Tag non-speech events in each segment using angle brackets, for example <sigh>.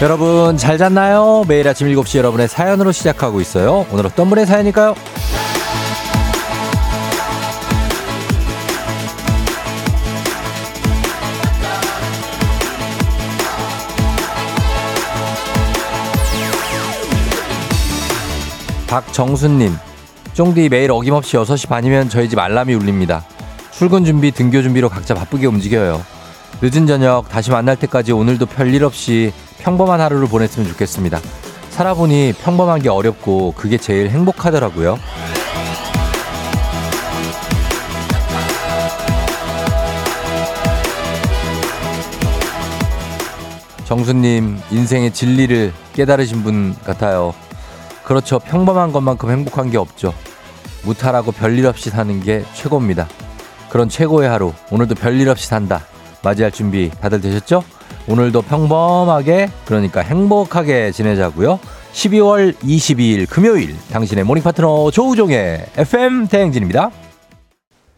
여러분 잘 잤나요? 매일 아침 7시 여러분의 사연으로 시작하고 있어요. 오늘 어떤 분의 사연일까요? 박정수님, 쫑디 매일 어김없이 6시 반이면 저희 집 알람이 울립니다. 출근 준비, 등교 준비로 각자 바쁘게 움직여요. 늦은 저녁 다시 만날 때까지 오늘도 별일 없이 평범한 하루를 보냈으면 좋겠습니다. 살아보니 평범한 게 어렵고 그게 제일 행복하더라고요. 정수님, 인생의 진리를 깨달으신 분 같아요. 그렇죠. 평범한 것만큼 행복한 게 없죠. 무탈하고 별일 없이 사는 게 최고입니다. 그런 최고의 하루, 오늘도 별일 없이 산다. 맞이할 준비 다들 되셨죠? 오늘도 평범하게, 그러니까 행복하게 지내자고요. 12월 22일 금요일, 당신의 모닝 파트너 조우종의 FM 대행진입니다.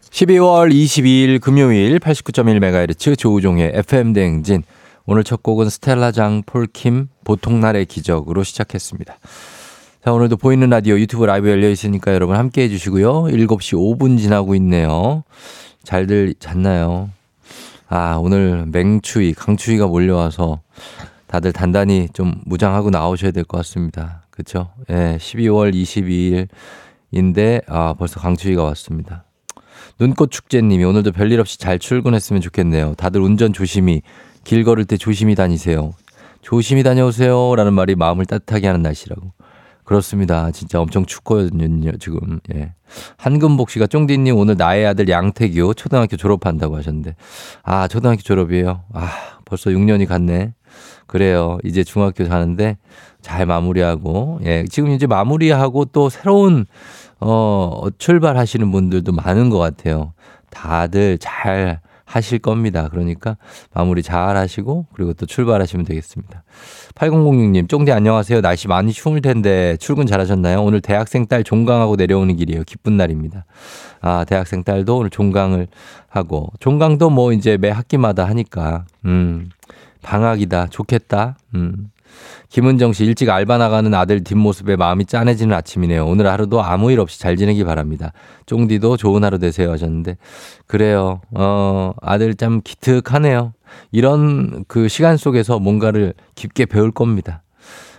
12월 22일 금요일 89.1MHz 조우종의 FM 대행진. 오늘 첫 곡은 스텔라장 폴킴 보통날의 기적으로 시작했습니다. 자, 오늘도 보이는 라디오 유튜브 라이브 열려 있으니까 여러분 함께 해주시고요. 7시 5분 지나고 있네요. 잘들 잤나요? 아, 오늘 맹추위, 강추위가 몰려와서 다들 단단히 좀 무장하고 나오셔야 될 것 같습니다. 그쵸? 예, 12월 22일인데, 아, 벌써 강추위가 왔습니다. 눈꽃 축제님이 오늘도 별일 없이 잘 출근했으면 좋겠네요. 다들 운전 조심히, 길 걸을 때 조심히 다니세요. 조심히 다녀오세요. 라는 말이 마음을 따뜻하게 하는 날씨라고. 그렇습니다. 진짜 엄청 춥거든요, 지금. 예. 한금복 씨가 쫑디님 오늘 나의 아들 양태규 초등학교 졸업한다고 하셨는데. 아, 초등학교 졸업이에요. 아, 벌써 6년이 갔네. 그래요. 이제 중학교 가는데 잘 마무리하고, 예. 지금 이제 마무리하고 또 새로운, 어, 출발하시는 분들도 많은 것 같아요. 다들 잘 하실 겁니다. 그러니까 마무리 잘 하시고 그리고 또 출발하시면 되겠습니다. 8006님, 쫑디 안녕하세요. 날씨 많이 추울 텐데 출근 잘 하셨나요? 오늘 대학생 딸 종강하고 내려오는 길이에요. 기쁜 날입니다. 아, 대학생 딸도 오늘 종강을 하고 종강도 뭐 이제 매 학기마다 하니까 음. 방학이다. 좋겠다. 음. 김은정 씨 일찍 알바 나가는 아들 뒷모습에 마음이 짠해지는 아침이네요. 오늘 하루도 아무 일 없이 잘 지내기 바랍니다. 쫑디도 좋은 하루 되세요 하셨는데 그래요. 어, 아들 참 기특하네요. 이런 그 시간 속에서 뭔가를 깊게 배울 겁니다.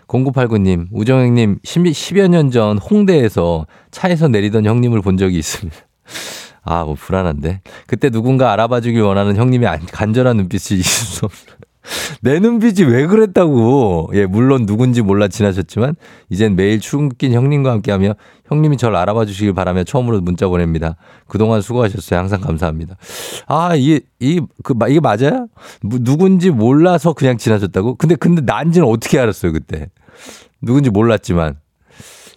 0989님, 우정형님, 10여 년 전 홍대에서 차에서 내리던 형님을 본 적이 있습니다. <laughs> 아, 뭐 불안한데. 그때 누군가 알아봐 주길 원하는 형님의 간절한 눈빛이 있을 수 없어요. <laughs> 내 눈빛이 왜 그랬다고. 예, 물론 누군지 몰라 지나셨지만, 이젠 매일 출근길 형님과 함께 하며 형님이 저를 알아봐 주시길 바라며 처음으로 문자 보냅니다. 그동안 수고하셨어요. 항상 감사합니다. 아, 이게, 이, 그, 이게 맞아요? 누군지 몰라서 그냥 지나셨다고? 근데, 근데 난지는 어떻게 알았어요, 그때? 누군지 몰랐지만.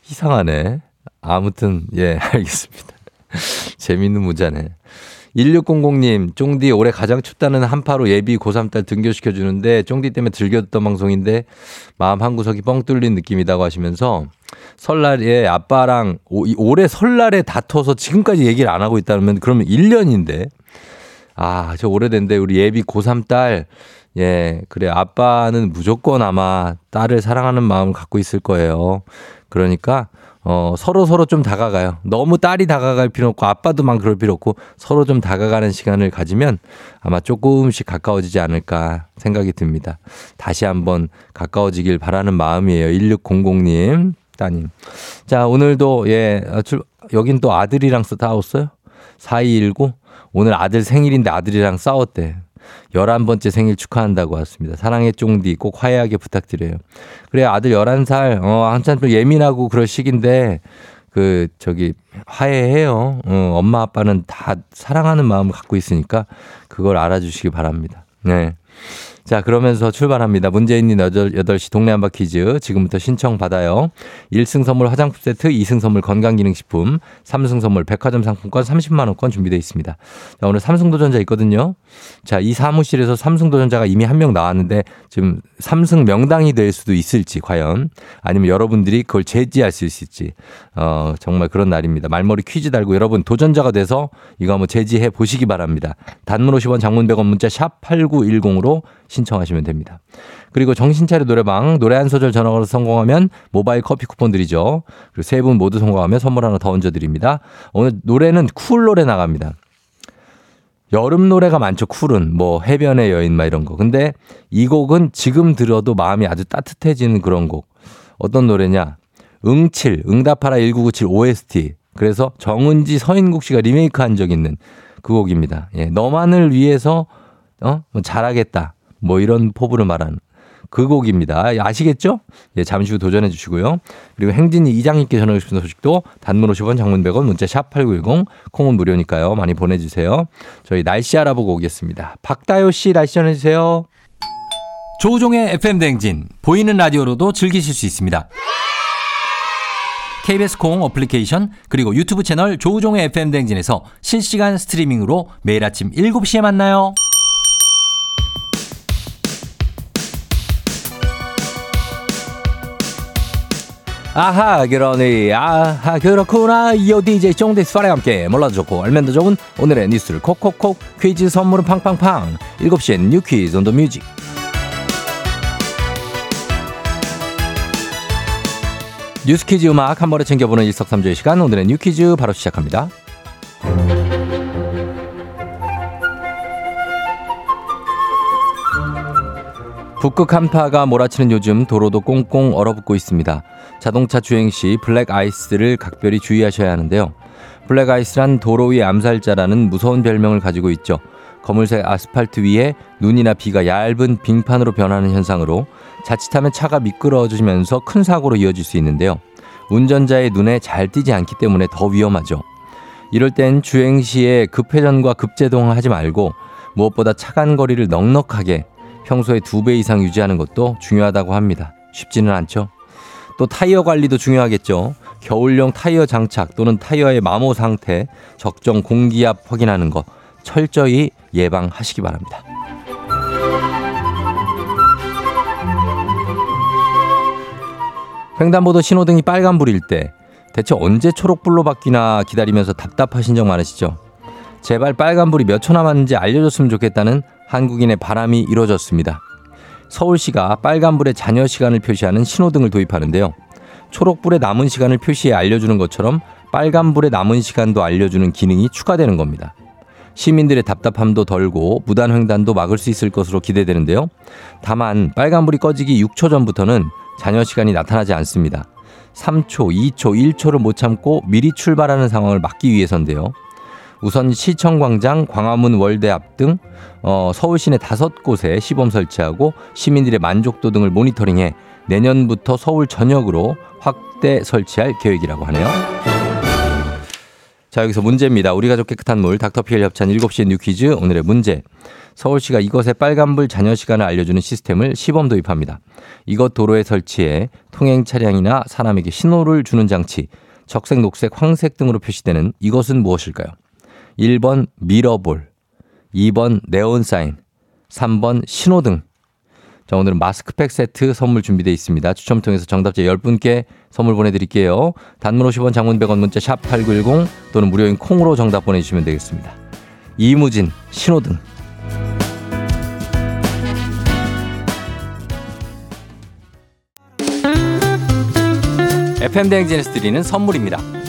이상하네. 아무튼, 예, <laughs> 알겠습니다. 재밌는 문자네. 1600님, 쫑디 올해 가장 춥다는 한파로 예비 고3 딸 등교시켜 주는데 쫑디 때문에 즐겨 듣던 방송인데 마음 한 구석이 뻥 뚫린 느낌이라고 하시면서 설날에 아빠랑 오, 올해 설날에 다퉈서 지금까지 얘기를 안 하고 있다면 그러면 1년인데 아, 저 오래된데 우리 예비 고3 딸 예, 그래. 아빠는 무조건 아마 딸을 사랑하는 마음을 갖고 있을 거예요. 그러니까 어, 서로 서로 좀 다가가요. 너무 딸이 다가갈 필요 없고 아빠도만 그럴 필요 없고 서로 좀 다가가는 시간을 가지면 아마 조금씩 가까워지지 않을까 생각이 듭니다. 다시 한번 가까워지길 바라는 마음이에요. 1600님 따님. 자, 오늘도 예, 아, 출, 여긴 또 아들이랑 싸웠어요? 4219 오늘 아들 생일인데 아들이랑 싸웠대. 11번째 생일 축하한다고 왔습니다. 사랑의 쫑디 꼭 화해하게 부탁드려요. 그래, 아들 11살, 어, 한참 또 예민하고 그럴 시기인데, 그, 저기, 화해해요. 어, 엄마, 아빠는 다 사랑하는 마음을 갖고 있으니까 그걸 알아주시기 바랍니다. 네. 자, 그러면서 출발합니다. 있는 8시 동네 한바 퀴즈. 지금부터 신청 받아요. 1승 선물 화장품 세트, 2승 선물 건강기능식품, 3승 선물 백화점 상품권 30만원권 준비되어 있습니다. 자, 오늘 삼승 도전자 있거든요. 자, 이 사무실에서 삼승 도전자가 이미 한 명 나왔는데 지금 삼승 명당이 될 수도 있을지, 과연. 아니면 여러분들이 그걸 제지할 수 있을지. 어, 정말 그런 날입니다. 말머리 퀴즈 달고 여러분 도전자가 돼서 이거 한번 제지해 보시기 바랍니다. 단문 50원 장문 100원 문자 샵 8910으로 신청하시면 됩니다. 그리고 정신차려 노래방 노래 한 소절 전화 걸어서 성공하면 모바일 커피 쿠폰 드리죠. 그리고 세 분 모두 성공하면 선물 하나 더 얹어 드립니다. 오늘 노래는 쿨 노래 나갑니다. 여름 노래가 많죠. 쿨은 뭐 해변의 여인 막 이런 거. 근데 이 곡은 지금 들어도 마음이 아주 따뜻해지는 그런 곡. 어떤 노래냐? 응칠 응답하라 1997 OST. 그래서 정은지 서인국 씨가 리메이크 한 적 있는 그 곡입니다. 예, 너만을 위해서 어? 뭐 잘하겠다. 뭐 이런 포부를 말하는 그 곡입니다. 아시겠죠? 예, 잠시 후 도전해 주시고요. 그리고 행진이 이장님께 전하고 싶은 소식도 단문 50원 장문 100원 문자 샵 8910 콩은 무료니까요. 많이 보내주세요. 저희 날씨 알아보고 오겠습니다. 박다효 씨 날씨 전해주세요. 조우종의 FM 댕진 보이는 라디오로도 즐기실 수 있습니다. KBS 콩 어플리케이션 그리고 유튜브 채널 조우종의 FM 댕진에서 실시간 스트리밍으로 매일 아침 7시에 만나요. 아하 그러니 아하 그렇구나. 이어 DJ 쫑디 스파레 함께 몰라도 좋고 알면 더 좋은 오늘의 뉴스를 콕콕콕 퀴즈 선물은 팡팡팡. 7시엔 뉴 퀴즈 on the music. 뉴스 퀴즈 음악 한 번에 챙겨보는 일석삼조의 시간. 오늘의 뉴 퀴즈 바로 시작합니다. 북극 한파가 몰아치는 요즘 도로도 꽁꽁 얼어붙고 있습니다. 자동차 주행 시 블랙 아이스를 각별히 주의하셔야 하는데요. 블랙 아이스란 도로 위 암살자라는 무서운 별명을 가지고 있죠. 검은색 아스팔트 위에 눈이나 비가 얇은 빙판으로 변하는 현상으로 자칫하면 차가 미끄러워지면서 큰 사고로 이어질 수 있는데요. 운전자의 눈에 잘 띄지 않기 때문에 더 위험하죠. 이럴 땐 주행 시에 급회전과 급제동을 하지 말고 무엇보다 차간 거리를 넉넉하게 평소에 두 배 이상 유지하는 것도 중요하다고 합니다. 쉽지는 않죠. 또 타이어 관리도 중요하겠죠. 겨울용 타이어 장착 또는 타이어의 마모 상태, 적정 공기압 확인하는 것 철저히 예방하시기 바랍니다. 횡단보도 신호등이 빨간불일 때 대체 언제 초록불로 바뀌나 기다리면서 답답하신 적 많으시죠? 제발 빨간불이 몇 초 남았는지 알려줬으면 좋겠다는 한국인의 바람이 이루어졌습니다. 서울시가 빨간불에 잔여 시간을 표시하는 신호등을 도입하는데요. 초록불에 남은 시간을 표시해 알려주는 것처럼 빨간불에 남은 시간도 알려주는 기능이 추가되는 겁니다. 시민들의 답답함도 덜고 무단 횡단도 막을 수 있을 것으로 기대되는데요. 다만 빨간불이 꺼지기 6초 전부터는 잔여 시간이 나타나지 않습니다. 3초, 2초, 1초를 못 참고 미리 출발하는 상황을 막기 위해서인데요. 우선 시청광장, 광화문 월대 앞등 어, 서울 시내 다섯 곳에 시범 설치하고 시민들의 만족도 등을 모니터링해 내년부터 서울 전역으로 확대 설치할 계획이라고 하네요. 자, 여기서 문제입니다. 우리 가족 깨끗한 물 닥터피엘 협찬 7시에 뉴 퀴즈 오늘의 문제. 서울시가 이것의 빨간불 잔여 시간을 알려주는 시스템을 시범 도입합니다. 이것 도로에 설치해 통행 차량이나 사람에게 신호를 주는 장치, 적색, 녹색, 황색 등으로 표시되는 이것은 무엇일까요? 1번 미러볼, 2번 네온사인, 3번 신호등. 자, 오늘은 마스크팩 세트 선물 준비되어 있습니다. 추첨 통해서 정답자 10분께 선물 보내드릴게요. 단문 50원 장문 100원 문자 샵 8910 또는 무료인 콩으로 정답 보내주시면 되겠습니다. 이무진, 신호등. FM대행진에서 드리는 선물입니다.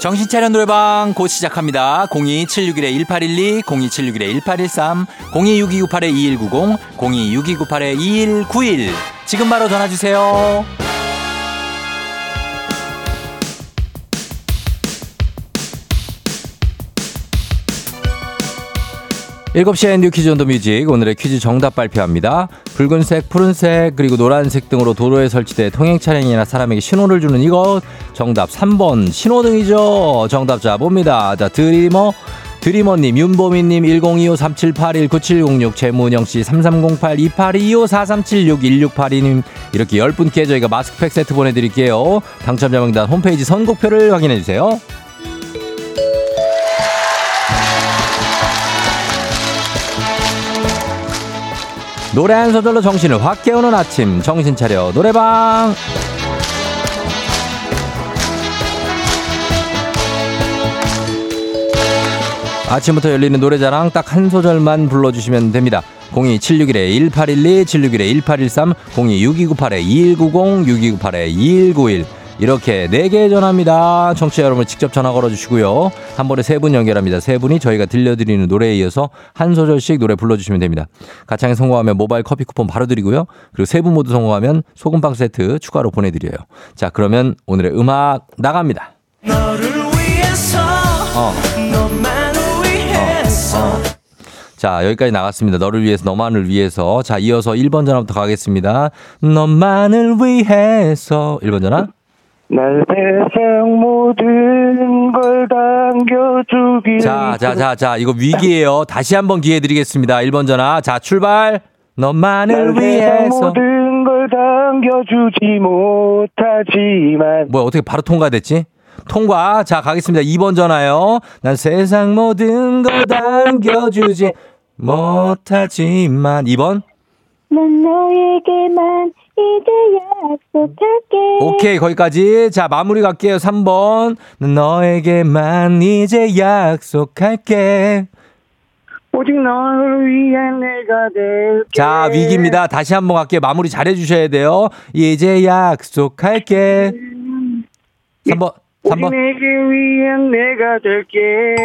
정신차려 노래방 곧 시작합니다. 02761-1812, 02761-1813, 026298-2190, 026298-2191. 지금 바로 전화주세요. 7시에 뉴 퀴즈 on the music 오늘의 퀴즈 정답 발표합니다. 붉은색, 푸른색 그리고 노란색 등으로 도로에 설치돼 통행 차량이나 사람에게 신호를 주는 이것 정답 3번 신호등이죠. 정답자 봅니다. 자 드리머 드리머님, 윤보미님, 1025-3781-9706, 재문영씨, 3308-2825-4376-1682님, 이렇게 10분께 저희가 마스크팩 세트 보내드릴게요. 당첨자 명단 홈페이지 선곡표를 확인해주세요. 노래 한 소절로 정신을 확 깨우는 아침. 정신 차려. 노래방. 아침부터 열리는 노래자랑 딱 한 소절만 불러주시면 됩니다. 02761-1812, 761-1813, 026298-2190, 6298-2191 이렇게 4개 전화입니다. 청취자 여러분 직접 전화 걸어주시고요. 한 번에 세분 연결합니다. 세 분이 저희가 들려드리는 노래에 이어서 한 소절씩 노래 불러주시면 됩니다. 가창에 성공하면 모바일 커피 쿠폰 바로 드리고요. 그리고 세분 모두 성공하면 소금빵 세트 추가로 보내드려요. 자, 그러면 오늘의 음악 나갑니다. 어. 어, 어. 자, 여기까지 나갔습니다. 너를 위해서, 너만을 위해서. 자, 이어서 1번 전화부터 가겠습니다. 너만을 위해서. 1번 전화. 날 세상 모든 걸 당겨주길. 자, 자, 자, 자, 이거 위기예요. 다시 한번 기회 드리겠습니다. 1번 전화. 자, 출발. 너만을 위해서. 모든 걸 당겨주지 못하지만. 뭐야, 어떻게 바로 통과됐지? 통과. 자, 가겠습니다. 2번 전화요. 난 세상 모든 걸 당겨주지 못하지만. 2번. 난 너에게만 이제 약속할게. 오케이, 거기까지. 자, 마무리 갈게요. 3번. 너에게만 이제 약속할게. 오직 너를 위해 내가 될게. 자, 위기입니다. 다시 한번 갈게요. 마무리 잘 해주셔야 돼요. 이제 약속할게. 3번. 오직 3번. 내게 위해 내가 될게.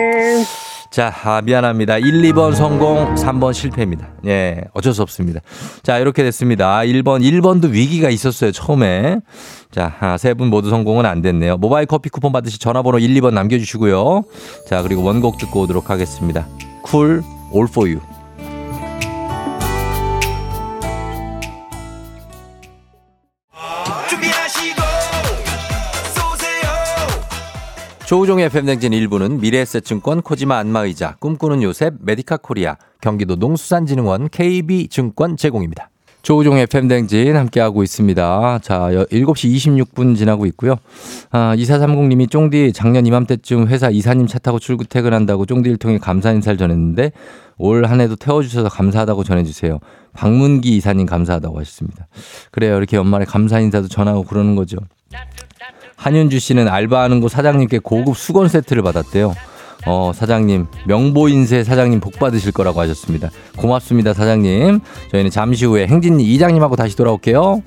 자, 아, 미안합니다. 1, 2번 성공, 3번 실패입니다. 예, 어쩔 수 없습니다. 자, 이렇게 됐습니다. 1번, 1번도 위기가 있었어요, 처음에. 자, 아, 세분 모두 성공은 안 됐네요. 모바일 커피 쿠폰 받으시 전화번호 1, 2번 남겨주시고요. 자, 그리고 원곡 듣고 오도록 하겠습니다. 쿨, all for you. 조우종의 FM댕진 1부는 미래에셋증권 코지마 안마의자 꿈꾸는 요셉 메디카 코리아 경기도 농수산진흥원 KB증권 제공입니다. 조우종의 FM댕진 함께하고 있습니다. 자, 7시 26분 지나고 있고요. 아, 2430님이 쫑디 작년 이맘때쯤 회사 이사님 차 타고 출퇴근한다고 쫑디를 통해 감사 인사를 전했는데 올 한 해도 태워주셔서 감사하다고 전해주세요. 박문기 이사님 감사하다고 하셨습니다. 그래요. 이렇게 연말에 감사 인사도 전하고 그러는 거죠. 한윤주 씨는 알바하는 곳 사장님께 고급 수건 세트를 받았대요. 어, 사장님, 명보 인쇄 사장님 복 받으실 거라고 하셨습니다. 고맙습니다, 사장님. 저희는 잠시 후에 행진이 이장님하고 다시 돌아올게요.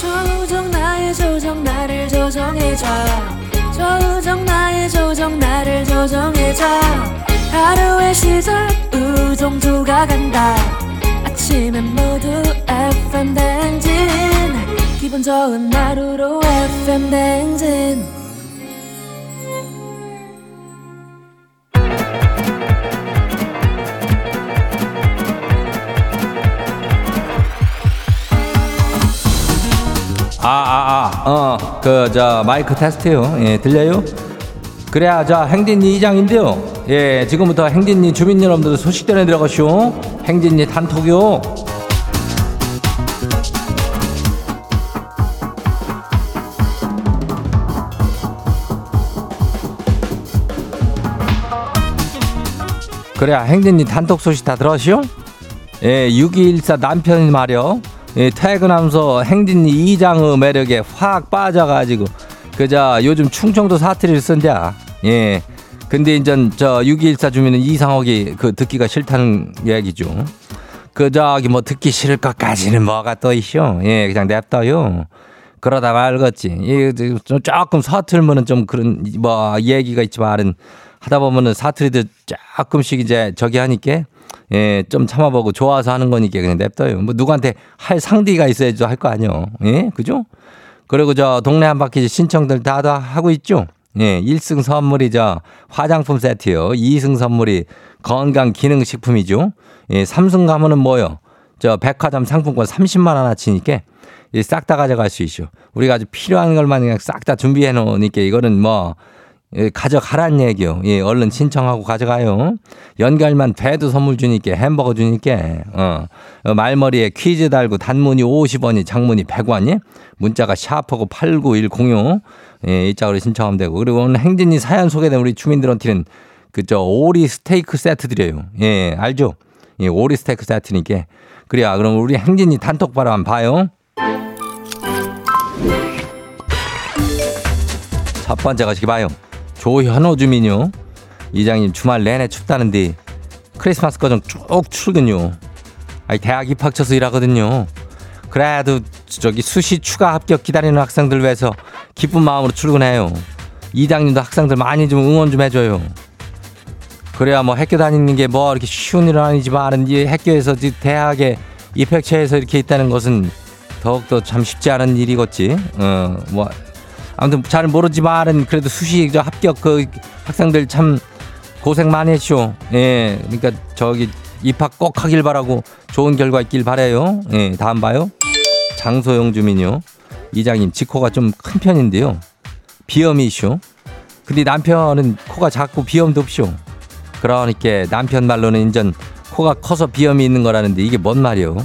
조정 나의 조정 나를 조정해줘 조정 나의 조정 나를 조정해줘 하루의 시절 우정조가 간다 아침엔 모두 FM 댕진 기분 좋은 하루로 FM 댕진 아, 아, 어, 그, 저, 마이크 테스트요. 예, 들려요? 그래야, 자, 행진리 이장인데요. 예, 지금부터 행진리 주민 여러분들 소식 전해 들어가시오. 행진리 단톡요. 그래야 행진리 단톡 소식 다 들었시오? 예, 6214 남편이 말이요. 예, 퇴근하면서 행진리 이장의 매력에 확 빠져가지고 그저 요즘 충청도 사투리를 쓴다. 예. 근데 인전 저6214 주민은 이상하게 그 듣기가 싫다는 얘기죠. 그 저기 뭐 듣기 싫을 것까지는 뭐가 또 있쇼. 예, 그냥 냅둬요. 그러다 말겠지. 예, 좀 조금 서툴면은 좀 그런 뭐 얘기가 있지만은 하다 보면은 사투리도 조금씩 이제 저기 하니까 예, 좀 참아보고 좋아서 하는 거니까 그냥 냅둬요. 뭐 누구한테 할 상대가 있어야지 할 거 아니요. 예, 그죠? 그리고 저 동네 한 바퀴 신청들 다, 다 하고 있죠? 예, 1승 선물이 저 화장품 세트요. 2승 선물이 건강 기능식품이죠. 예, 3승 가면은 뭐요? 저 백화점 상품권 30만 원어치니까 싹 다 가져갈 수 있죠. 우리가 아주 필요한 것만 그냥 싹 다 준비해 놓으니까 이거는 뭐 예, 가져가란 얘기요. 예, 얼른 신청하고 가져가요. 연결만 돼도 선물 주니까 햄버거 주니까 어, 어, 말머리에 퀴즈 달고 단문이 50원이 장문이 100원이 문자가 샤프고 89106 예, 이 짝으로 신청하면 되고 그리고 오늘 행진이 사연 소개된 우리 주민들한테는 그저 오리 스테이크 세트 드려요. 예, 알죠? 예, 오리 스테이크 세트니까 그래야 그럼 우리 행진이 단톡바로 한번 봐요. 첫 번째 가시기 봐요. 조현호 주민요. 이장님 주말 내내 춥다는데 크리스마스 과정 쭉 출근요. 아니 대학 입학처서 일하거든요. 그래도 저기 수시 추가 합격 기다리는 학생들 위해서 기쁜 마음으로 출근해요. 이장님도 학생들 많이 좀 응원 좀 해줘요. 그래야 뭐 학교 다니는 게 뭐 이렇게 쉬운 일은 아니지만 이 학교에서 이 대학에 입학처에서 이렇게 있다는 것은 더욱더 참 쉽지 않은 일이겠지. 어, 뭐 아무튼 잘 모르지만은 그래도 수시 저 합격 그 학생들 참 고생 많이 했쇼. 예, 그러니까 저기 입학 꼭 하길 바라고 좋은 결과 있길 바래요. 예, 다음 봐요. 장소영 주민요. 이 장님 지코가 좀 큰 편인데요. 비염이 있쇼. 근데 남편은 코가 작고 비염도 없쇼. 그러니까 남편 말로는 인전 코가 커서 비염이 있는 거라는데 이게 뭔 말이요?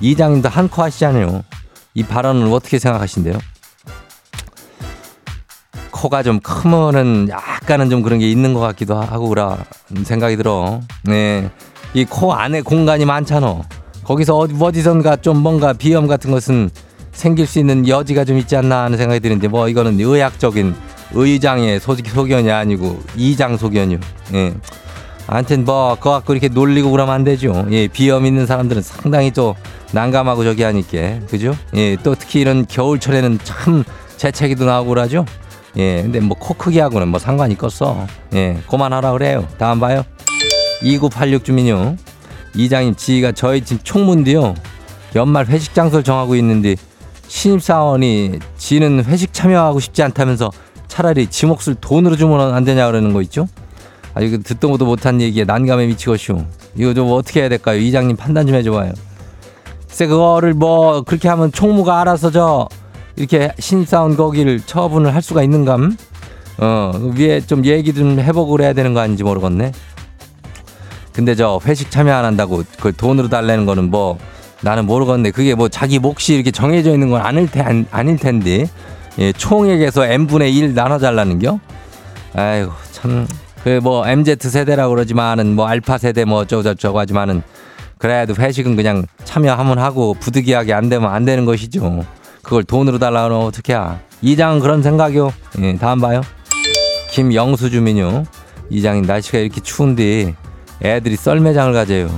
이장님도 한 코 하시잖아요. 이 발언은 어떻게 생각하신대요? 코가 좀 크면은 약간은 좀 그런 게 있는 것 같기도 하고 그라 생각이 들어. 네. 이 코 안에 공간이 많잖아. 거기서 어디, 어디선가 좀 뭔가 비염 같은 것은 생길 수 있는 여지가 좀 있지 않나 하는 생각이 드는데 뭐 이거는 의학적인 의장의 소, 소견이 아니고 이장 소견이요. 예. 아무튼 뭐 그거 갖고 이렇게 놀리고 그러면 안 되죠. 예, 비염 있는 사람들은 상당히 또 난감하고 저기 하니까 그죠? 예, 또 특히 이런 겨울철에는 참 재채기도 나오고 그러죠. 예, 근데 뭐 코 크기하고는 뭐 상관이 껐어. 예, 그만하라 그래요. 다음 봐요. 2986 주민요. 이장님 지가 저희 집 총무인데요. 연말 회식 장소를 정하고 있는데 신입사원이 지는 회식 참여하고 싶지 않다면서 차라리 지 몫을 돈으로 주면 안 되냐 그러는 거 있죠? 아, 이거 듣도 보도 못한 얘기에 난감해 미치겠슈. 이거 좀 어떻게 해야 될까요? 이장님 판단 좀 해줘봐요. 글쎄, 그거를 뭐, 그렇게 하면 총무가 알아서 저, 이렇게 신입사원 거기를 처분을 할 수가 있는감? 어, 위에 좀 얘기 좀 해보고 그래야 되는 거 아닌지 모르겠네. 근데 저 회식 참여 안 한다고 그걸 돈으로 달라는 거는 뭐 나는 모르겠네. 그게 뭐 자기 몫이 이렇게 정해져 있는 건 아닐, 테, 아니, 아닐 텐데. 예, 총액에서 n분의 1 나눠 잘라는겨? 아이고, 참. 그 뭐 MZ 세대라고 그러지만은 뭐 알파 세대 뭐 어쩌고 저쩌고 하지만은 그래도 회식은 그냥 참여하면 하고 부득이하게 안 되면 안 되는 것이죠. 그걸 돈으로 달라고 하면 어떡해. 이장은 그런 생각이요. 예, 다음 봐요. 김영수 주민요. 이장님 날씨가 이렇게 추운데 애들이 썰매장을 가져요.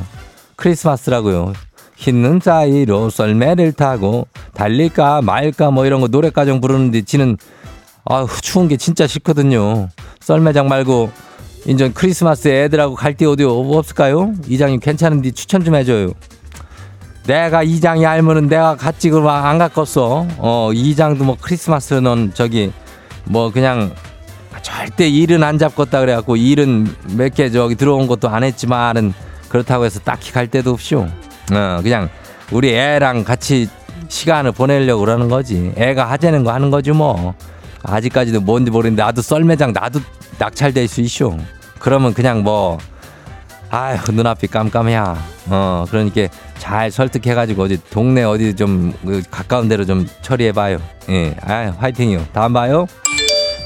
크리스마스라고요. 흰눈 사이로 썰매를 타고 달릴까 말까 뭐 이런 거 노래가정 부르는데 지는 아휴 추운 게 진짜 싫거든요. 썰매장 말고 인전 크리스마스에 애들하고 갈데 어디 없을까요? 이장님 괜찮은데 추천 좀 해줘요. 내가 이장이 알면은 내가 같이 그러면 안 갔겠어. 어 이장도 뭐 크리스마스는 저기 뭐 그냥 절대 일은 안 잡겠다 그래갖고 일은 몇 개 저기 들어온 것도 안 했지만은 그렇다고 해서 딱히 갈 데도 없쇼. 어 그냥 우리 애랑 같이 시간을 보내려고 그러는 거지. 애가 하자는 거 하는 거지 뭐. 아직까지도 뭔지 모르는데 나도 썰매장 나도 낙찰될 수 있쇼. 그러면 그냥 뭐 아휴 눈앞이 깜깜해야. 어 그러니까 잘 설득해가지고 어디 동네 어디 좀그 가까운 데로 좀 처리해봐요. 예, 아 화이팅이요. 다음 봐요.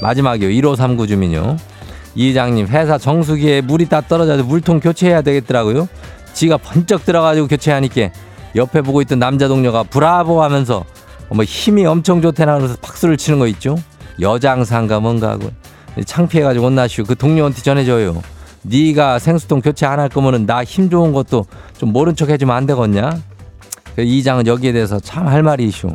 마지막이요. 1539 주민요. 이장님 회사 정수기에 물이 다 떨어져서 물통 교체해야 되겠더라고요. 지가 번쩍 들어가지고 교체하니까 옆에 보고 있던 남자 동료가 브라보 하면서 뭐 힘이 엄청 좋대나 그래서 박수를 치는 거 있죠. 여장상가 뭔가 하고 창피해가지고 혼나시고 그 동료한테 전해줘요. 네가 생수통 교체 안 할 거면은 나 힘 좋은 것도 좀 모른 척 해주면 안 되겠냐? 그 이장은 여기에 대해서 참 할 말이 있슈.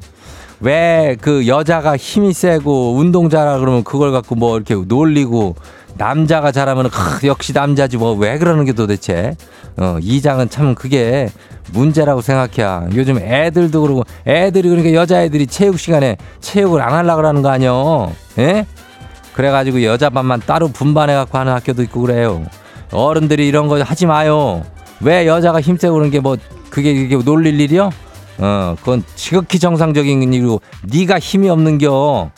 왜 그 여자가 힘이 세고 운동 잘하 그러면 그걸 갖고 뭐 이렇게 놀리고 남자가 잘하면 크, 역시 남자지 뭐 왜 그러는 게 도대체 어 이장은 참 그게 문제라고 생각해 요즘 애들도 그러고 애들이 그러니까 여자애들이 체육 시간에 체육을 안 하려고 그러는 거 아니여 예? 그래가지고 여자 반만 따로 분반해 갖고 하는 학교도 있고 그래요 어른들이 이런 거 하지 마요 왜 여자가 힘세고 그런 게 뭐 그게 이게 놀릴 일이요? 어, 그건 지극히 정상적인 일이고 네가 힘이 없는겨.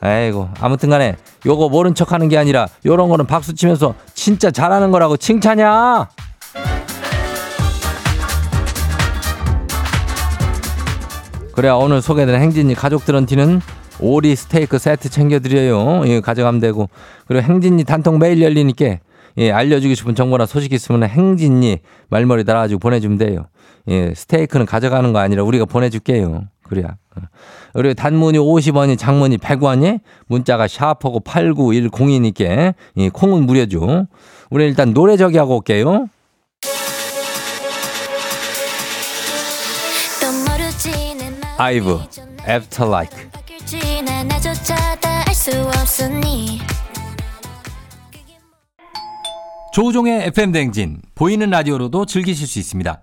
아이고 아무튼간에 요거 모른 척 하는 게 아니라 요런 거는 박수 치면서 진짜 잘하는 거라고 칭찬이야. 그래 오늘 소개된 행진이 가족들한테는 오리 스테이크 세트 챙겨드려요. 예, 가져가면 되고 그리고 행진이 단통 매일 열리니까 예, 알려주고 싶은 정보나 소식 있으면 행진이 말머리 달아가지고 보내주면 돼요. 예, 스테이크는 가져가는 거 아니라 우리가 보내줄게요. 그래야. 어. 그리고 단문이 50원이 장문이 100원이 문자가 샤프고 8910이니까 예, 콩은 무료죠. 우리 일단 노래 저기 하고 올게요. 아이브, After Like. 조우종의 FM 댕진 보이는 라디오로도 즐기실 수 있습니다.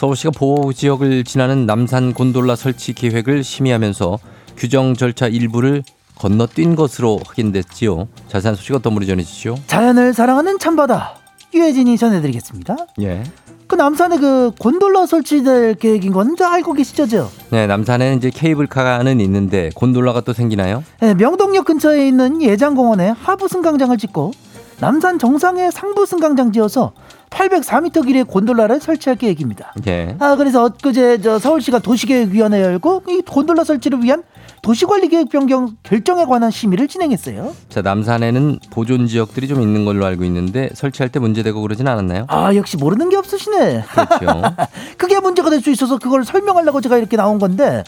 서울시가 보호 지역을 지나는 남산 곤돌라 설치 계획을 심의하면서 규정 절차 일부를 건너뛴 것으로 확인됐지요. 자세한 소식 어떤 분이 전해주시죠? 자연을 사랑하는 참바다 유혜진이 전해드리겠습니다. 예. 그 남산에 그 곤돌라 설치될 계획인 건 알고 계시죠? 죠? 네, 남산에는 이제 케이블카는 있는데 곤돌라가 또 생기나요? 네, 명동역 근처에 있는 예장공원에 하부 승강장을 짓고 남산 정상에 상부 승강장 지어서 804m 길이의 곤돌라를 설치할 계획입니다. 예. 아 그래서 엊그제 저 서울시가 도시계획위원회 열고 이 곤돌라 설치를 위한 도시관리계획 변경 결정에 관한 심의를 진행했어요. 자, 남산에는 보존 지역들이 좀 있는 걸로 알고 있는데 설치할 때 문제되고 그러진 않았나요? 아 역시 모르는 게 없으시네. 그렇죠. <laughs> 그게 문제가 될 수 있어서 그걸 설명하려고 제가 이렇게 나온 건데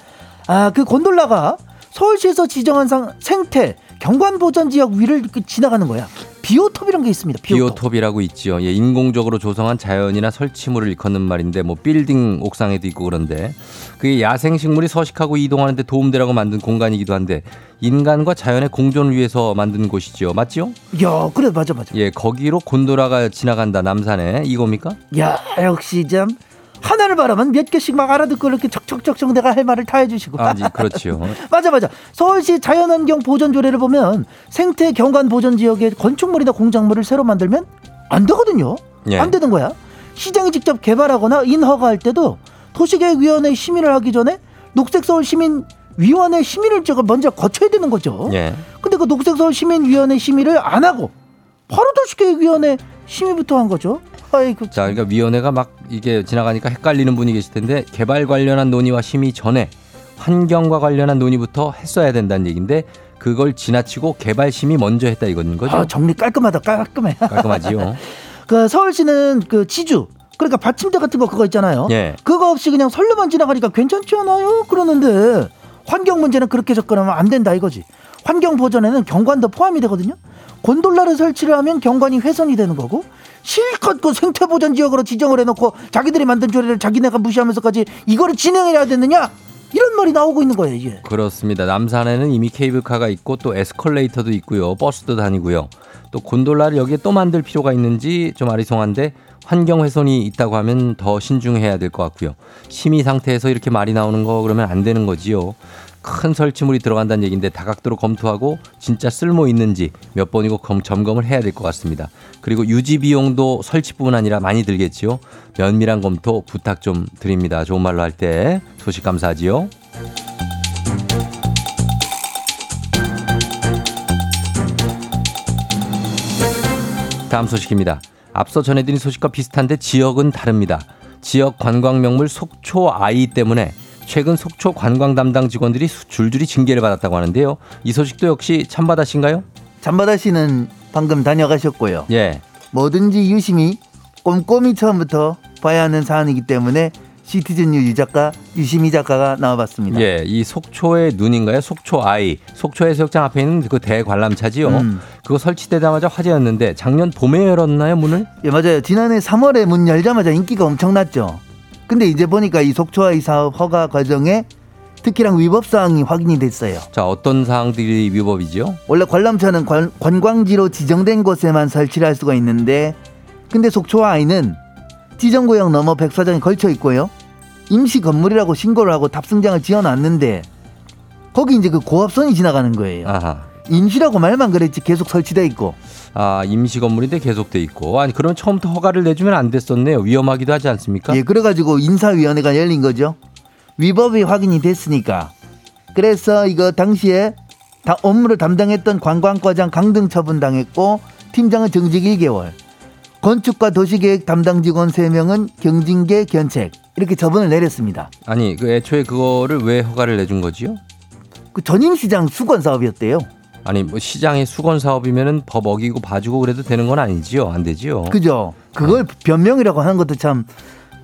아 그 곤돌라가 서울시에서 지정한 상, 생태 경관 보전 지역 위를 그 지나가는 거야. 비오톱이란 게 있습니다. 비오톱. 비오톱 이라고 있지요. 예, 인공적으로 조성한 자연이나 설치물을 일컫는 말인데 뭐 빌딩 옥상에도 있고 그런데 그게 야생 식물이 서식하고 이동하는 데 도움되라고 만든 공간이기도 한데 인간과 자연의 공존을 위해서 만든 곳이지요. 맞지요? 야 그래 맞아 맞아. 예, 거기로 곤도라가 지나간다. 남산에 이겁니까? 야 역시 참 하나를 바라면 몇 개씩 막 알아듣고 이렇게 척척척척 내가 할 말을 다 해주시고. 아, 지 그렇지요. <laughs> 맞아 맞아. 서울시 자연환경 보전 조례를 보면 생태 경관 보전 지역에 건축물이나 공작물을 새로 만들면 안 되거든요. 예. 안 되는 거야. 시장이 직접 개발하거나 인허가할 때도 도시계획위원회 심의를 하기 전에 녹색서울 시민 위원회 심의를 제가 먼저 거쳐야 되는 거죠. 예. 근데 그 녹색서울 시민위원회 심의를 안 하고 바로 도시계획위원회 심의부터 한 거죠. 아이고. 자, 그러니까 위원회가 막 이게 지나가니까 헷갈리는 분이 계실 텐데 개발 관련한 논의와 심의 전에 환경과 관련한 논의부터 했어야 된다는 얘기인데 그걸 지나치고 개발 심의 먼저 했다 이건 거죠? 아, 정리 깔끔하다. 깔끔해. 깔끔하지요. <laughs> 그 서울시는 그 지주 그러니까 받침대 같은 거 그거 있잖아요. 예. 그거 없이 그냥 선로만 지나가니까 괜찮지 않아요? 그러는데 환경 문제는 그렇게 접근하면 안 된다 이거지. 환경 보전에는 경관도 포함이 되거든요. 곤돌라를 설치를 하면 경관이 훼손이 되는 거고 실컷 그 생태 보전 지역으로 지정을 해놓고 자기들이 만든 조례를 자기네가 무시하면서까지 이거를 진행해야 되느냐? 이런 말이 나오고 있는 거예요 이게. 그렇습니다. 남산에는 이미 케이블카가 있고 또 에스컬레이터도 있고요. 버스도 다니고요. 또 곤돌라를 여기에 또 만들 필요가 있는지 좀 아리송한데 환경 훼손이 있다고 하면 더 신중해야 될 것 같고요. 심의 상태에서 이렇게 말이 나오는 거 그러면 안 되는 거지요. 큰 설치물이 들어간다는 얘기인데 다각도로 검토하고 진짜 쓸모 있는지 몇 번이고 검- 점검을 해야 될 것 같습니다. 그리고 유지 비용도 설치뿐 아니라 많이 들겠지요. 면밀한 검토 부탁 좀 드립니다. 좋은 말로 할 때 소식 감사하지요. 다음 소식입니다. 앞서 전해드린 소식과 비슷한데 지역은 다릅니다. 지역 관광 명물 속초 아이 때문에 최근 속초 관광 담당 직원들이 수- 줄줄이 징계를 받았다고 하는데요. 이 소식도 역시 참바다신가요? 잠바다 씨는 방금 다녀가셨고요. 예. 뭐든지 유심히 꼼꼼히 처음부터 봐야 하는 사안이기 때문에 시티즌 유 작가 유심히 작가가 나와봤습니다. 예, 이 속초의 눈인가요? 속초 아이. 속초 해수욕장 앞에 있는 그 대관람차지요. 음. 그거 설치되자마자 화제였는데 작년 봄에 열었나요, 문을? 예, 맞아요. 지난해 3월에 문 열자마자 인기가 엄청났죠. 근데 이제 보니까 이 속초아이 사업 허가 과정에 특히랑 위법 사항이 확인이 됐어요. 자, 어떤 사항들이 위법이죠? 원래 관람차는 관, 관광지로 지정된 곳에만 설치를 할 수가 있는데 근데 속초아이는 지정구역 넘어 백사장에 걸쳐 있고요. 임시 건물이라고 신고를 하고 탑승장을 지어놨는데 거기 이제 그 고압선이 지나가는 거예요. 아하. 임시라고 말만 그랬지 계속 설치돼 있고 아, 임시 건물인데 계속 돼 있고. 아니, 그럼 처음부터 허가를 내주면 안 됐었네요. 위험하기도 하지 않습니까? 예, 그래가지고 인사위원회가 열린 거죠. 위법이 확인이 됐으니까. 그래서 이거 당시에 다 업무를 담당했던 관광과장 강등 처분당했고 팀장은 정직 1개월. 건축과 도시계획 담당 직원 3명은 경징계 견책 이렇게 처분을 내렸습니다. 아니, 그 애초에 그거를 왜 허가를 내준 거지요? 그 전임시장 수건 사업이었대요. 아니, 뭐 시장의 수건 사업이면은 법 어기고 봐주고 그래도 되는 건 아니지요? 안 되지요? 그죠? 그걸 변명이라고 하는 것도 참,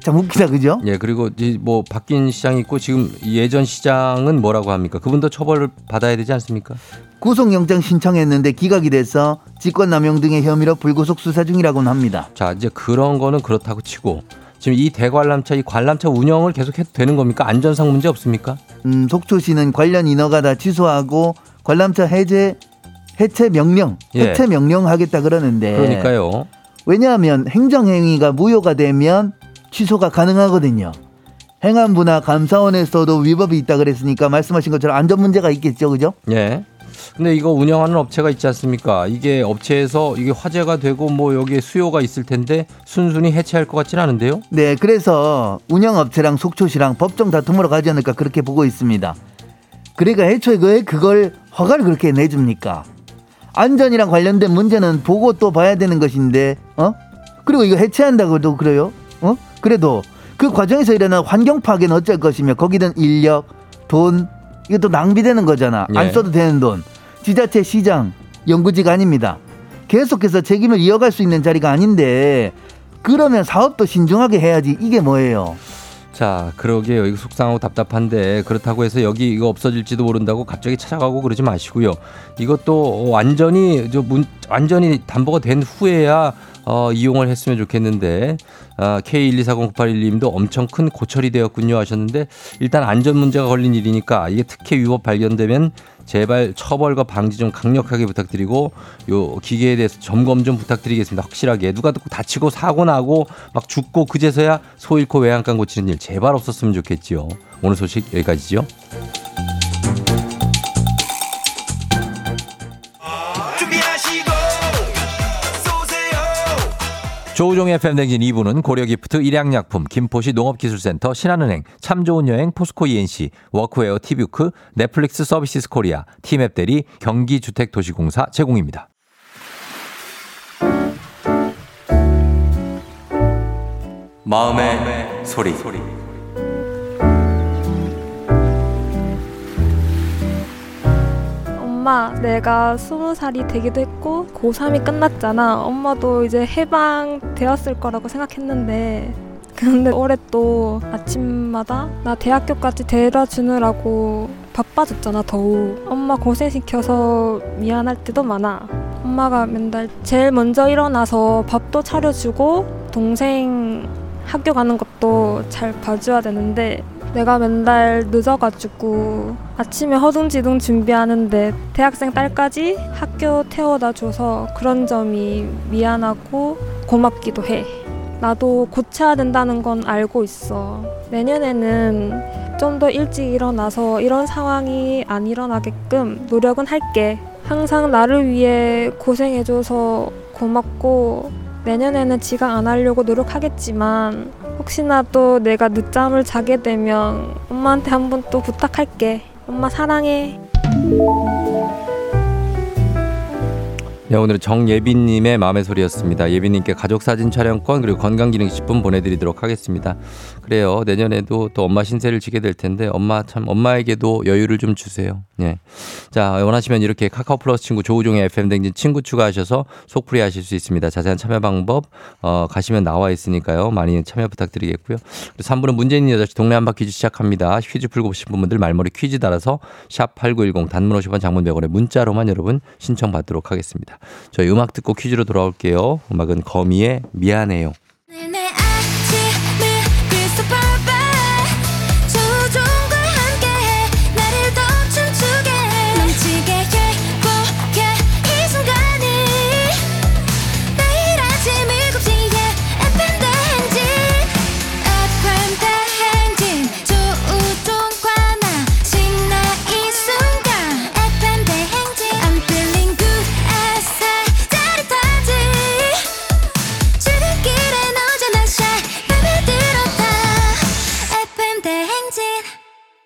참 웃기다, 그죠? 예, 그리고 뭐 바뀐 시장이 있고 지금 예전 시장은 뭐라고 합니까? 그분도 처벌을 받아야 되지 않습니까? 구속영장 신청했는데 기각이 돼서 직권남용 등의 혐의로 불구속 수사 중이라고는 합니다. 자, 이제 그런 거는 그렇다고 치고 지금 이 대관람차 이 관람차 운영을 계속 해도 되는 겁니까? 안전상 문제 없습니까? 음, 속초시는 관련 인허가 다 취소하고 관람차 해제 해체 명령, 예. 해체 명령하겠다 그러는데 그러니까요. 왜냐하면 행정행위가 무효가 되면 취소가 가능하거든요. 행안부나 감사원에서도 위법이 있다 그랬으니까 말씀하신 것처럼 안전 문제가 있겠죠, 그죠? 예. 근데 이거 운영하는 업체가 있지 않습니까? 이게 업체에서 이게 화제가 되고 뭐 여기에 수요가 있을 텐데 순순히 해체할 것 같지는 않은데요? 네, 그래서 운영업체랑 속초시랑 법정 다툼으로 가지 않을까 그렇게 보고 있습니다. 그러니까 애초에 왜 그걸 허가를 그렇게 내줍니까? 안전이랑 관련된 문제는 보고 또 봐야 되는 것인데, 어? 그리고 이거 해체한다고도 그래요? 어? 그래도 그 과정에서 일어난 환경 파괴는 어쩔 것이며 거기든 인력, 돈, 이것도 낭비되는 거잖아. 예. 안 써도 되는 돈. 지자체 시장, 연구지가 아닙니다. 계속해서 책임을 이어갈 수 있는 자리가 아닌데 그러면 사업도 신중하게 해야지 이게 뭐예요? 자, 그러게요. 이거 속상하고 답답한데 그렇다고 해서 여기 이거 없어질지도 모른다고 갑자기 찾아가고 그러지 마시고요. 이것도 완전히 저 문, 완전히 담보가 된 후에야 어, 이용을 했으면 좋겠는데 아, K1240981님도 엄청 큰 고철이 되었군요 하셨는데 일단 안전 문제가 걸린 일이니까 이게 특혜 위법 발견되면 제발 처벌과 방지 좀 강력하게 부탁드리고 요 기계에 대해서 점검 좀 부탁드리겠습니다. 확실하게 누가 듣고 다치고 사고 나고 막 죽고 그제서야 소 잃고 외양간 고치는 일 제발 없었으면 좋겠지요. 오늘 소식 여기까지죠. 조우종의 FM 댕진 2부는 고려기프트, 일양약품, 김포시 농업기술센터, 신한은행, 참 좋은 여행, 포스코 E&C, 워크웨어 티뷰크, 넷플릭스 서비스 코리아, 티맵 대리, 경기주택도시공사 제공입니다. 마음의, 소리. 엄마, 내가 스무 살이 되기도 했고 고3이 끝났잖아. 엄마도 이제 해방되었을 거라고 생각했는데. 근데 올해 또 아침마다 나 대학교까지 데려다 주느라고 바빠졌잖아 더욱. 엄마 고생시켜서 미안할 때도 많아. 엄마가 맨날 제일 먼저 일어나서 밥도 차려주고 동생 학교 가는 것도 잘 봐줘야 되는데 내가 맨날 늦어가지고 아침에 허둥지둥 준비하는데 대학생 딸까지 학교 태워다 줘서 그런 점이 미안하고 고맙기도 해. 나도 고쳐야 된다는 건 알고 있어. 내년에는 좀 더 일찍 일어나서 이런 상황이 안 일어나게끔 노력은 할게. 항상 나를 위해 고생해줘서 고맙고 내년에는 지각 안 하려고 노력하겠지만 혹시나 또 내가 늦잠을 자게 되면 엄마한테 한 번 또 부탁할게. 엄마 사랑해. 네, 오늘은 정예빈님의 마음의 소리였습니다. 예빈님께 가족 사진 촬영권 그리고 건강기능식품 보내드리도록 하겠습니다. 그래요. 내년에도 또 엄마 신세를 지게 될 텐데 엄마 참 엄마에게도 여유를 좀 주세요. 예. 자 원하시면 이렇게 카카오 플러스 친구 조우종의 FM 댕진 친구 추가하셔서 속풀이 하실 수 있습니다. 자세한 참여 방법 어, 가시면 나와 있으니까요. 많이 참여 부탁드리겠고요. 그리고 3부는 문재인 8시 동네 한바 퀴즈 시작합니다. 퀴즈 풀고 싶은 분들 말머리 퀴즈 달아서 샵 8910 단문 50원 장문 100원에 문자로만 여러분 신청 받도록 하겠습니다. 저희 음악 듣고 퀴즈로 돌아올게요. 음악은 거미의 미안해요.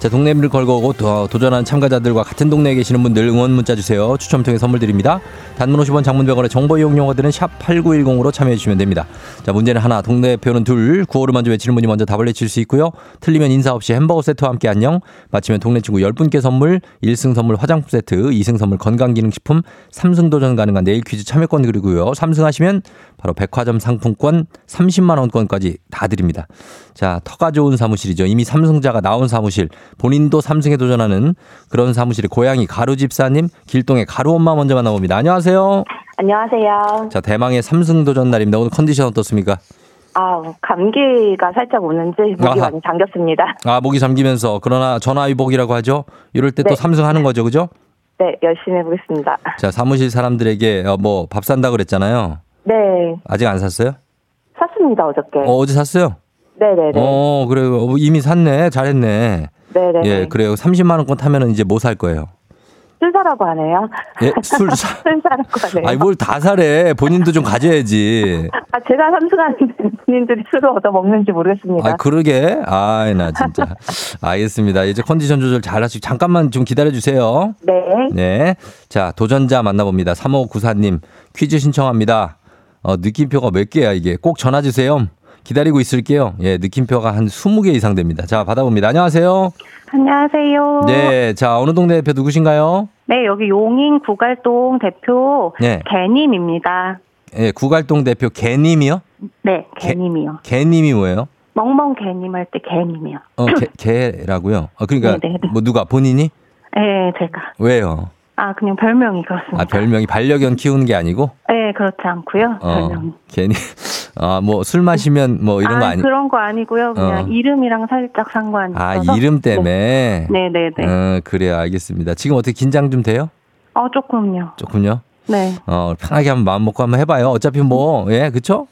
자, 동네를 걸고 오고 도, 도전하는 참가자들과 같은 동네에 계시는 분들 응원 문자 주세요. 추첨 통해 선물 드립니다. 단문 50원 장문 100원의 정보 이용 용어들은 샵 8910으로 참여해 주시면 됩니다. 자, 문제는 하나, 동네 표는 둘, 구호를 먼저 외치는 분이 먼저 답을 내칠 수 있고요. 틀리면 인사 없이 햄버거 세트와 함께 안녕. 마치면 동네 친구 10분께 선물, 1승 선물 화장품 세트, 2승 선물 건강기능식품, 3승 도전 가능한 내일 퀴즈 참여권 드리고요. 3승 하시면 바로 백화점 상품권 30만 원권까지 다 드립니다. 자, 터가 좋은 사무실이죠. 이미 삼승자가 나온 사무실, 본인도 삼승에 도전하는 그런 사무실의 고양이 가루 집사님, 길동의 가루 엄마 먼저 만나봅니다. 안녕하세요. 안녕하세요. 자, 대망의 삼승 도전 날입니다. 오늘 컨디션 어떻습니까? 아, 감기가 살짝 오는지 목이 아하. 많이 잠겼습니다. 아, 목이 잠기면서 그러나 전화위복이라고 하죠. 이럴 때또 네. 삼승 하는 거죠, 그죠? 네, 열심히 해보겠습니다. 자, 사무실 사람들에게 어, 뭐밥 산다 그랬잖아요. 네, 아직 안 샀어요? 샀습니다, 어저께. 어, 어제 샀어요? 네네네. 어, 그래요. 어, 이미 샀네. 잘했네. 네네. 예, 그래요. 30만 원권 타면은 이제 뭐 살 거예요? 술 사라고 하네요. 예, <laughs> 술 사. 술 사라고 하네요. 아니 뭘 다 사래. 본인도 좀 가져야지. 아, 제가 삼수하는데 본인들이 술을 얻어 먹는지 모르겠습니다. 아, 그러게. 아이, 나 진짜. 알겠습니다. 이제 컨디션 조절 잘 하시고 잠깐만 좀 기다려 주세요. 네. 네. 자, 도전자 만나봅니다. 3594님 퀴즈 신청합니다. 어, 느낌표가 몇 개야, 이게. 꼭 전화 주세요. 기다리고 있을게요. 예, 느낌표가 한 20개 이상 됩니다. 자, 받아봅니다. 안녕하세요. 안녕하세요. 네. 자, 어느 동네 대표 누구신가요? 네, 여기 용인 구갈동 대표 네. 개님입니다. 예, 구갈동 대표 개님이요? 네, 개- 개님이요. 개님이 뭐예요? 멍멍 개님 할 때 개님이요. 어, 개, <laughs> 개라고요? 어, 그러니까 네, 네, 네. 뭐 누가 본인이? 네, 제가. 왜요? 아, 그냥 별명이 그렇습니다. 아, 별명이 반려견 키우는 게 아니고? 네, 그렇지 않고요. 어, 별명이. 괜히 아, 뭐 술 마시면 뭐 이런 아, 거 아니 그런 거 아니고요. 그냥 어. 이름이랑 살짝 상관이 아. 이름 때문에. 네, 네, 네. 어, 그래요. 알겠습니다. 지금 어떻게 긴장 좀 돼요? 어, 조금요. 조금요? 네. 어, 편하게 한번 마음 먹고 한번 해 봐요. 어차피 뭐, 예, 그쵸?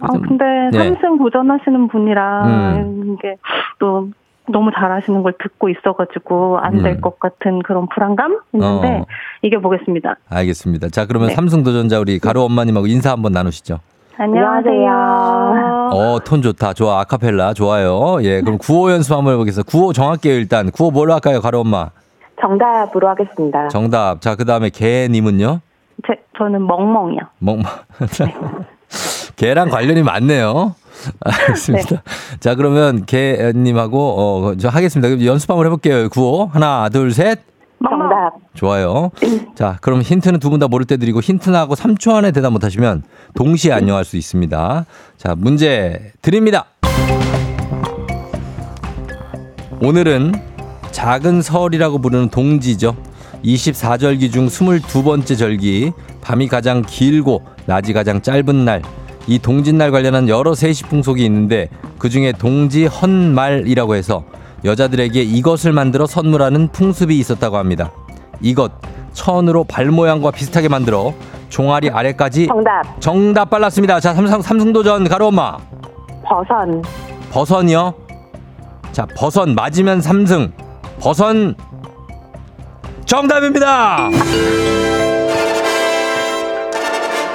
아, 근데 네. 삼승 도전하시는 분이라 음. 이게 또 너무 잘하시는 걸 듣고 있어가지고 안될 음. 것 같은 그런 불안감 있는데 어. 이겨보겠습니다. 알겠습니다. 자, 그러면 네. 삼성 도전자 우리 가루 엄마님하고 인사 한번 나누시죠. 안녕하세요. 어, 톤 좋다. 좋아. 아카펠라. 좋아요. 예, 그럼 구호 연습 한번 해보겠습니다. 구호 정할게요, 일단. 구호 뭘로 할까요, 가루 엄마? 정답으로 하겠습니다. 정답. 자, 그 다음에 개님은요? 제, 저는 멍멍이요. 멍, <laughs> 개랑 관련이 많네요. 알겠습니다. 자, 그러면 개님하고, 어, 저 하겠습니다. 그럼 연습 한번 해볼게요. 구호. 하나, 둘, 셋. 정답. 좋아요. 자, 그럼 힌트는 두 분 다 모를 때 드리고 힌트 나고 3초 안에 대답 못하시면 동시에 안녕할 수 있습니다. 자, 문제 드립니다. 오늘은 작은 설이라고 부르는 동지죠. 24절기 중 22번째 절기, 밤이 가장 길고 낮이 가장 짧은 날. 이 동짓날 관련한 여러 세시 풍속이 있는데 그 중에 동지 헌말이라고 해서 여자들에게 이것을 만들어 선물하는 풍습이 있었다고 합니다. 이것 천으로 발 모양과 비슷하게 만들어 종아리 아래까지 정답. 정답 빨랐습니다. 자, 삼성 삼성도전 가로 엄마. 버선. 버선이요? 자, 버선 맞으면 삼승 버선 정답입니다.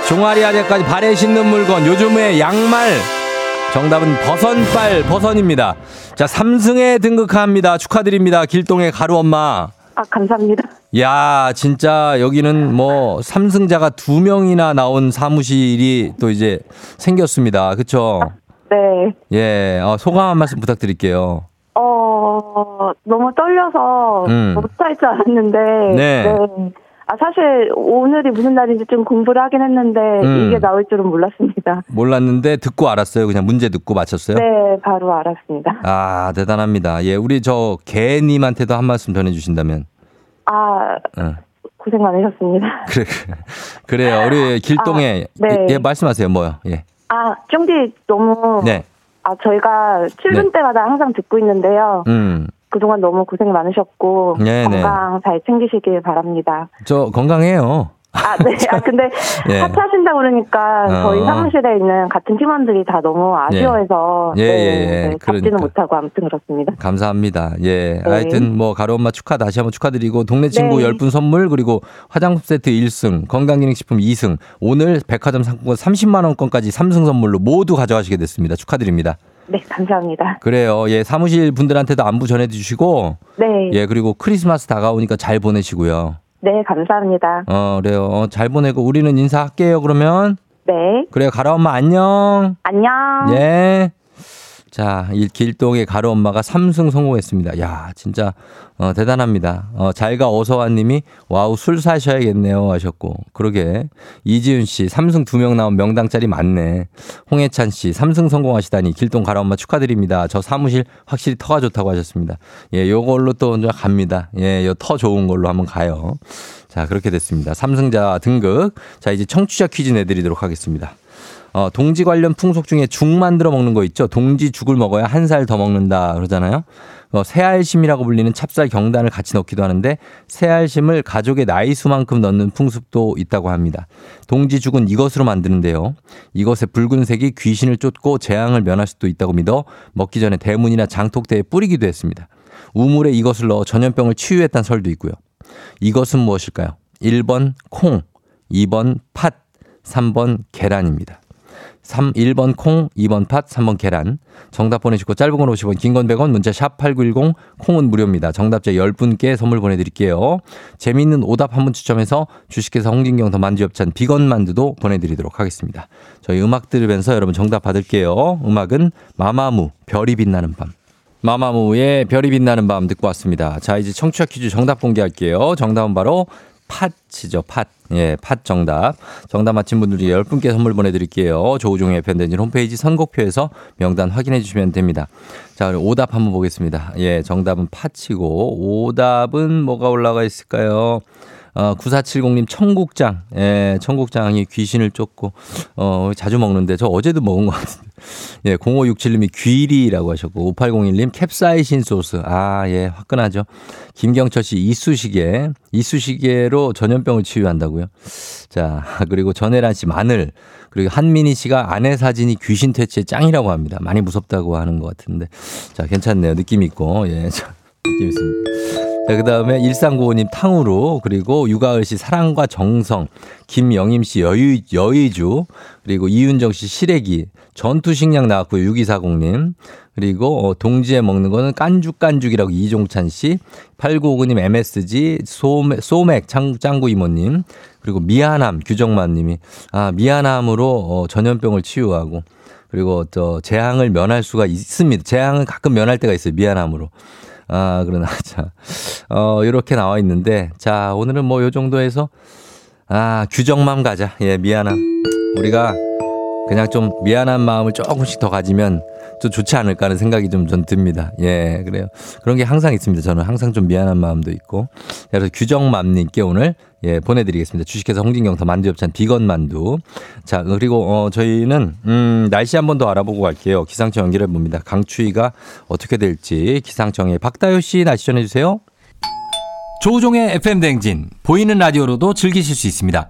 종아리 아래까지 발에 신는 물건 요즘의 양말 정답은 버선빨 버선입니다. 자, 삼승에 등극합니다. 축하드립니다. 길동의 가루 엄마. 아, 감사합니다. 야, 진짜 여기는 뭐 삼승자가 두 명이나 나온 사무실이 또 이제 생겼습니다. 그쵸? 네. 예, 어, 소감 한 말씀 부탁드릴게요. 어, 너무 떨려서 음. 못할 줄 알았는데. 네. 아, 사실 오늘이 무슨 날인지 좀 공부를 하긴 했는데 음. 이게 나올 줄은 몰랐습니다. 몰랐는데 듣고 알았어요. 그냥 문제 듣고 맞췄어요. 네, 바로 알았습니다. 아, 대단합니다. 예, 우리 저 개님한테도 한 말씀 전해주신다면. 아, 어. 고생 많으셨습니다. <laughs> 그래, 그래. 요 우리 길동에. 아, 네. 예, 말씀하세요. 뭐요? 예. 아, 쫑디 너무 네. 아, 저희가 출근 네. 때마다 항상 듣고 있는데요. 음, 그동안 너무 고생 많으셨고 네, 네. 건강 잘 챙기시길 바랍니다. 저 건강해요. 아, 네. 아, <laughs> 근데 예. 하차하신다 그러니까 어. 저희 사무실에 있는 같은 팀원들이 다 너무 아쉬워해서 예, 네, 예, 예. 네, 그러니까. 못하고 아무튼 그렇습니다. 감사합니다. 예. 네. 하여튼 뭐 가루 엄마 축하 다시 한번 축하드리고 동네 친구 네. 10분 선물 그리고 화장품 세트 1승, 건강기능식품 2승, 오늘 백화점 상품권 30만 원권까지 3승 선물로 모두 가져가시게 됐습니다. 축하드립니다. 네, 감사합니다. 그래요. 예, 사무실 분들한테도 안부 전해 주시고 네. 예, 그리고 크리스마스 다가오니까 잘 보내시고요. 네, 감사합니다. 어, 그래요. 어, 잘 보내고 우리는 인사할게요. 그러면 네. 그래요. 가루 엄마 안녕. 안녕. 예. 자, 이 길동의 가루 엄마가 삼승 성공했습니다. 야, 진짜 어, 대단합니다. 어, 잘가 어서와 님이 와우 술 사셔야겠네요 하셨고. 그러게. 이지윤 씨 삼승 두명 나온 명당짜리 많네. 홍혜찬 씨 삼승 성공하시다니 길동 가루 엄마 축하드립니다. 저 사무실 확실히 터가 좋다고 하셨습니다. 예, 요걸로 또 갑니다. 예, 요 터 좋은 걸로 한번 가요. 자, 그렇게 됐습니다. 삼승자 등극. 자, 이제 청취자 퀴즈 내드리도록 하겠습니다. 어, 동지 관련 풍속 중에 죽 만들어 먹는 거 있죠. 동지 죽을 먹어야 한 살 더 먹는다 그러잖아요. 어, 새알심이라고 불리는 찹쌀 경단을 같이 넣기도 하는데 새알심을 가족의 나이 수만큼 넣는 풍습도 있다고 합니다. 동지 죽은 이것으로 만드는데요. 이것의 붉은색이 귀신을 쫓고 재앙을 면할 수도 있다고 믿어 먹기 전에 대문이나 장독대에 뿌리기도 했습니다. 우물에 이것을 넣어 전염병을 치유했다는 설도 있고요. 이것은 무엇일까요? 1번 콩, 2번 팥, 3번 계란입니다. 3, 1번 콩, 2번 팥, 3번 계란. 정답 보내시고 짧은 건 50원, 긴 건 100원, 문자 샵 8910, 콩은 무료입니다. 정답자 10분께 선물 보내드릴게요. 재미있는 오답 한 분 추첨해서 주식회사 홍진경 더 만두엽찬 비건 만두도 보내드리도록 하겠습니다. 저희 음악 들으면서 여러분 정답 받을게요. 음악은 마마무, 별이 빛나는 밤. 마마무의 별이 빛나는 밤 듣고 왔습니다. 자, 이제 청취자 퀴즈 정답 공개할게요. 정답은 바로 팥이죠, 팥. 예, 팥 정답. 정답 맞힌 분들이 10분께 선물 보내드릴게요. 조우종의 팬데진 홈페이지 선곡표에서 명단 확인해 주시면 됩니다. 자, 오답 한번 보겠습니다. 예, 정답은 팥이고, 오답은 뭐가 올라가 있을까요? 어, 9470님 청국장. 예, 청국장이 귀신을 쫓고, 어, 자주 먹는데, 저 어제도 먹은 것 같은데. 예, 0567님이 귀리라고 하셨고, 5801님 캡사이신 소스. 아, 예, 화끈하죠. 김경철 씨 이쑤시개. 이쑤시개로 전염병을 치유한다고요. 자, 그리고 전혜란 씨 마늘. 그리고 한민희 씨가 아내 사진이 귀신 퇴치에 짱이라고 합니다. 많이 무섭다고 하는 것 같은데. 자, 괜찮네요. 느낌 있고. 예, 자, 느낌 있습니다. 자, 그 다음에 1395님 탕후루, 그리고 유가을 씨 사랑과 정성, 김영임 씨 여유, 여의주, 그리고 이윤정 씨 시래기, 전투식량 나왔고요. 6240님. 그리고 어, 동지에 먹는 거는 깐죽깐죽이라고 이종찬 씨, 8959님 MSG, 소맥, 소맥 짱, 짱구 이모님, 그리고 미안함 규정만 님이, 아, 미안함으로 어, 전염병을 치유하고, 그리고 저 재앙을 면할 수가 있습니다. 재앙은 가끔 면할 때가 있어요. 미안함으로. 아, 그러나 <laughs> 자. 어, 요렇게 나와 있는데 자, 오늘은 뭐 요 정도에서 아, 규정만 가자. 예, 미안함. 우리가 그냥 좀 미안한 마음을 조금씩 더 가지면 좀 좋지 않을까 하는 생각이 좀 전 듭니다. 예, 그래요. 그런 게 항상 있습니다. 저는 항상 좀 미안한 마음도 있고. 그래서 규정맘님께 오늘 예, 보내드리겠습니다. 주식회사 홍진경 더 만두엽찬 비건 만두. 자, 그리고 어, 저희는 음, 날씨 한 번 더 알아보고 갈게요. 기상청 연결해 봅니다. 강추위가 어떻게 될지 기상청에 박다효 씨 날씨 전해주세요. 조우종의 FM 대행진 보이는 라디오로도 즐기실 수 있습니다.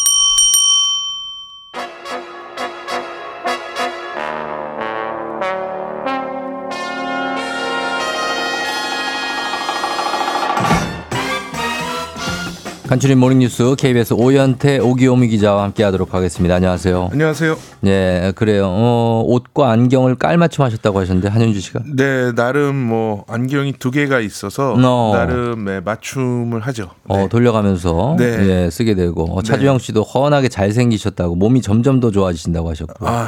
간추린 모닝뉴스 KBS 오연태 오기오미 기자와 함께하도록 하겠습니다. 안녕하세요. 안녕하세요. 네, 그래요. 어, 옷과 안경을 깔맞춤 하셨다고 하셨는데 한윤주 씨가. 네, 나름 뭐 안경이 두 개가 있어서 어. 나름 네, 맞춤을 하죠. 어, 돌려가면서 네. 예, 쓰게 되고 어, 네. 차주영 씨도 허원하게 잘 생기셨다고 몸이 점점 더 좋아지신다고 하셨고. 아,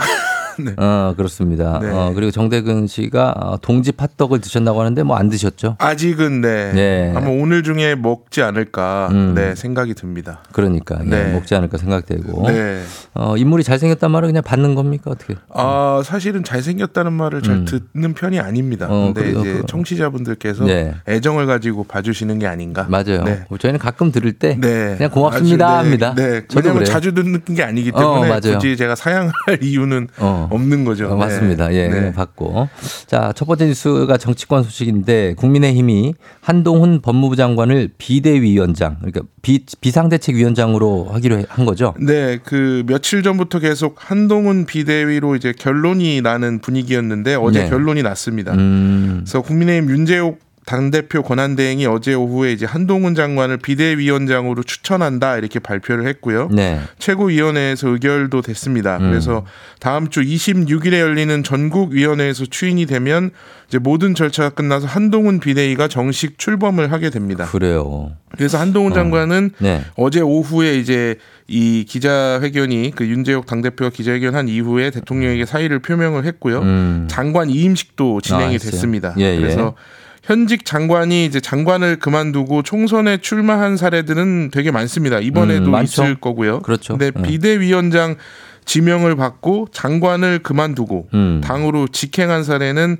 네. 어, 그렇습니다. 네. 어, 그리고 정대근 씨가 어, 동지 팥떡을 드셨다고 하는데 뭐 안 드셨죠? 아직은 네. 네. 아마 오늘 중에 먹지 않을까 음. 네, 생각이 듭니다. 그러니까 예, 네. 먹지 않을까 생각되고. 네. 어, 인물이 잘생겼단 말을 그냥 받는 겁니까 어떻게? 아, 사실은 잘생겼다는 말을 잘 음. 듣는 편이 아닙니다. 어, 근데 그래요? 이제 그- 청취자분들께서 네. 애정을 가지고 봐주시는 게 아닌가. 맞아요. 네. 저희는 가끔 들을 때 네. 그냥 고맙습니다 아주, 네, 합니다. 네. 저도 왜냐면 그래요. 자주 듣는 게 아니기 어, 때문에 맞아요. 굳이 제가 사양할 <laughs> 이유는 어. 없는 거죠. 어, 맞습니다. 네. 예, 네. 받고. 자, 첫 번째 뉴스가 정치권 소식인데 국민의힘이 한동훈 법무부 장관을 비대위원장, 그러니까 비, 비상대책위원장으로 하기로 해- 한 거죠. 네, 그 며칠 전부터 계속 한동훈 비대위로 이제 결론이 나는 분위기였는데 어제 네. 결론이 났습니다. 음, 그래서 국민의힘 윤재옥 당대표 권한대행이 어제 오후에 이제 한동훈 장관을 비대위원장으로 추천한다 이렇게 발표를 했고요. 네. 최고위원회에서 의결도 됐습니다. 음. 그래서 다음 주 26일에 열리는 전국위원회에서 추인이 되면 이제 모든 절차가 끝나서 한동훈 비대위가 정식 출범을 하게 됩니다. 그래요. 그래서 한동훈 장관은 네. 어제 오후에 이제 이 기자회견이 그 윤재욱 당대표가 기자회견한 이후에 대통령에게 사의를 표명을 했고요. 음. 장관 이임식도 진행이 아? 됐습니다. 예, 예. 그래서 현직 장관이 이제 장관을 그만두고 총선에 출마한 사례들은 되게 많습니다. 이번에도 음. 있을 거고요. 그렇죠. 근데 예. 비대위원장 지명을 받고 장관을 그만두고 음. 당으로 직행한 사례는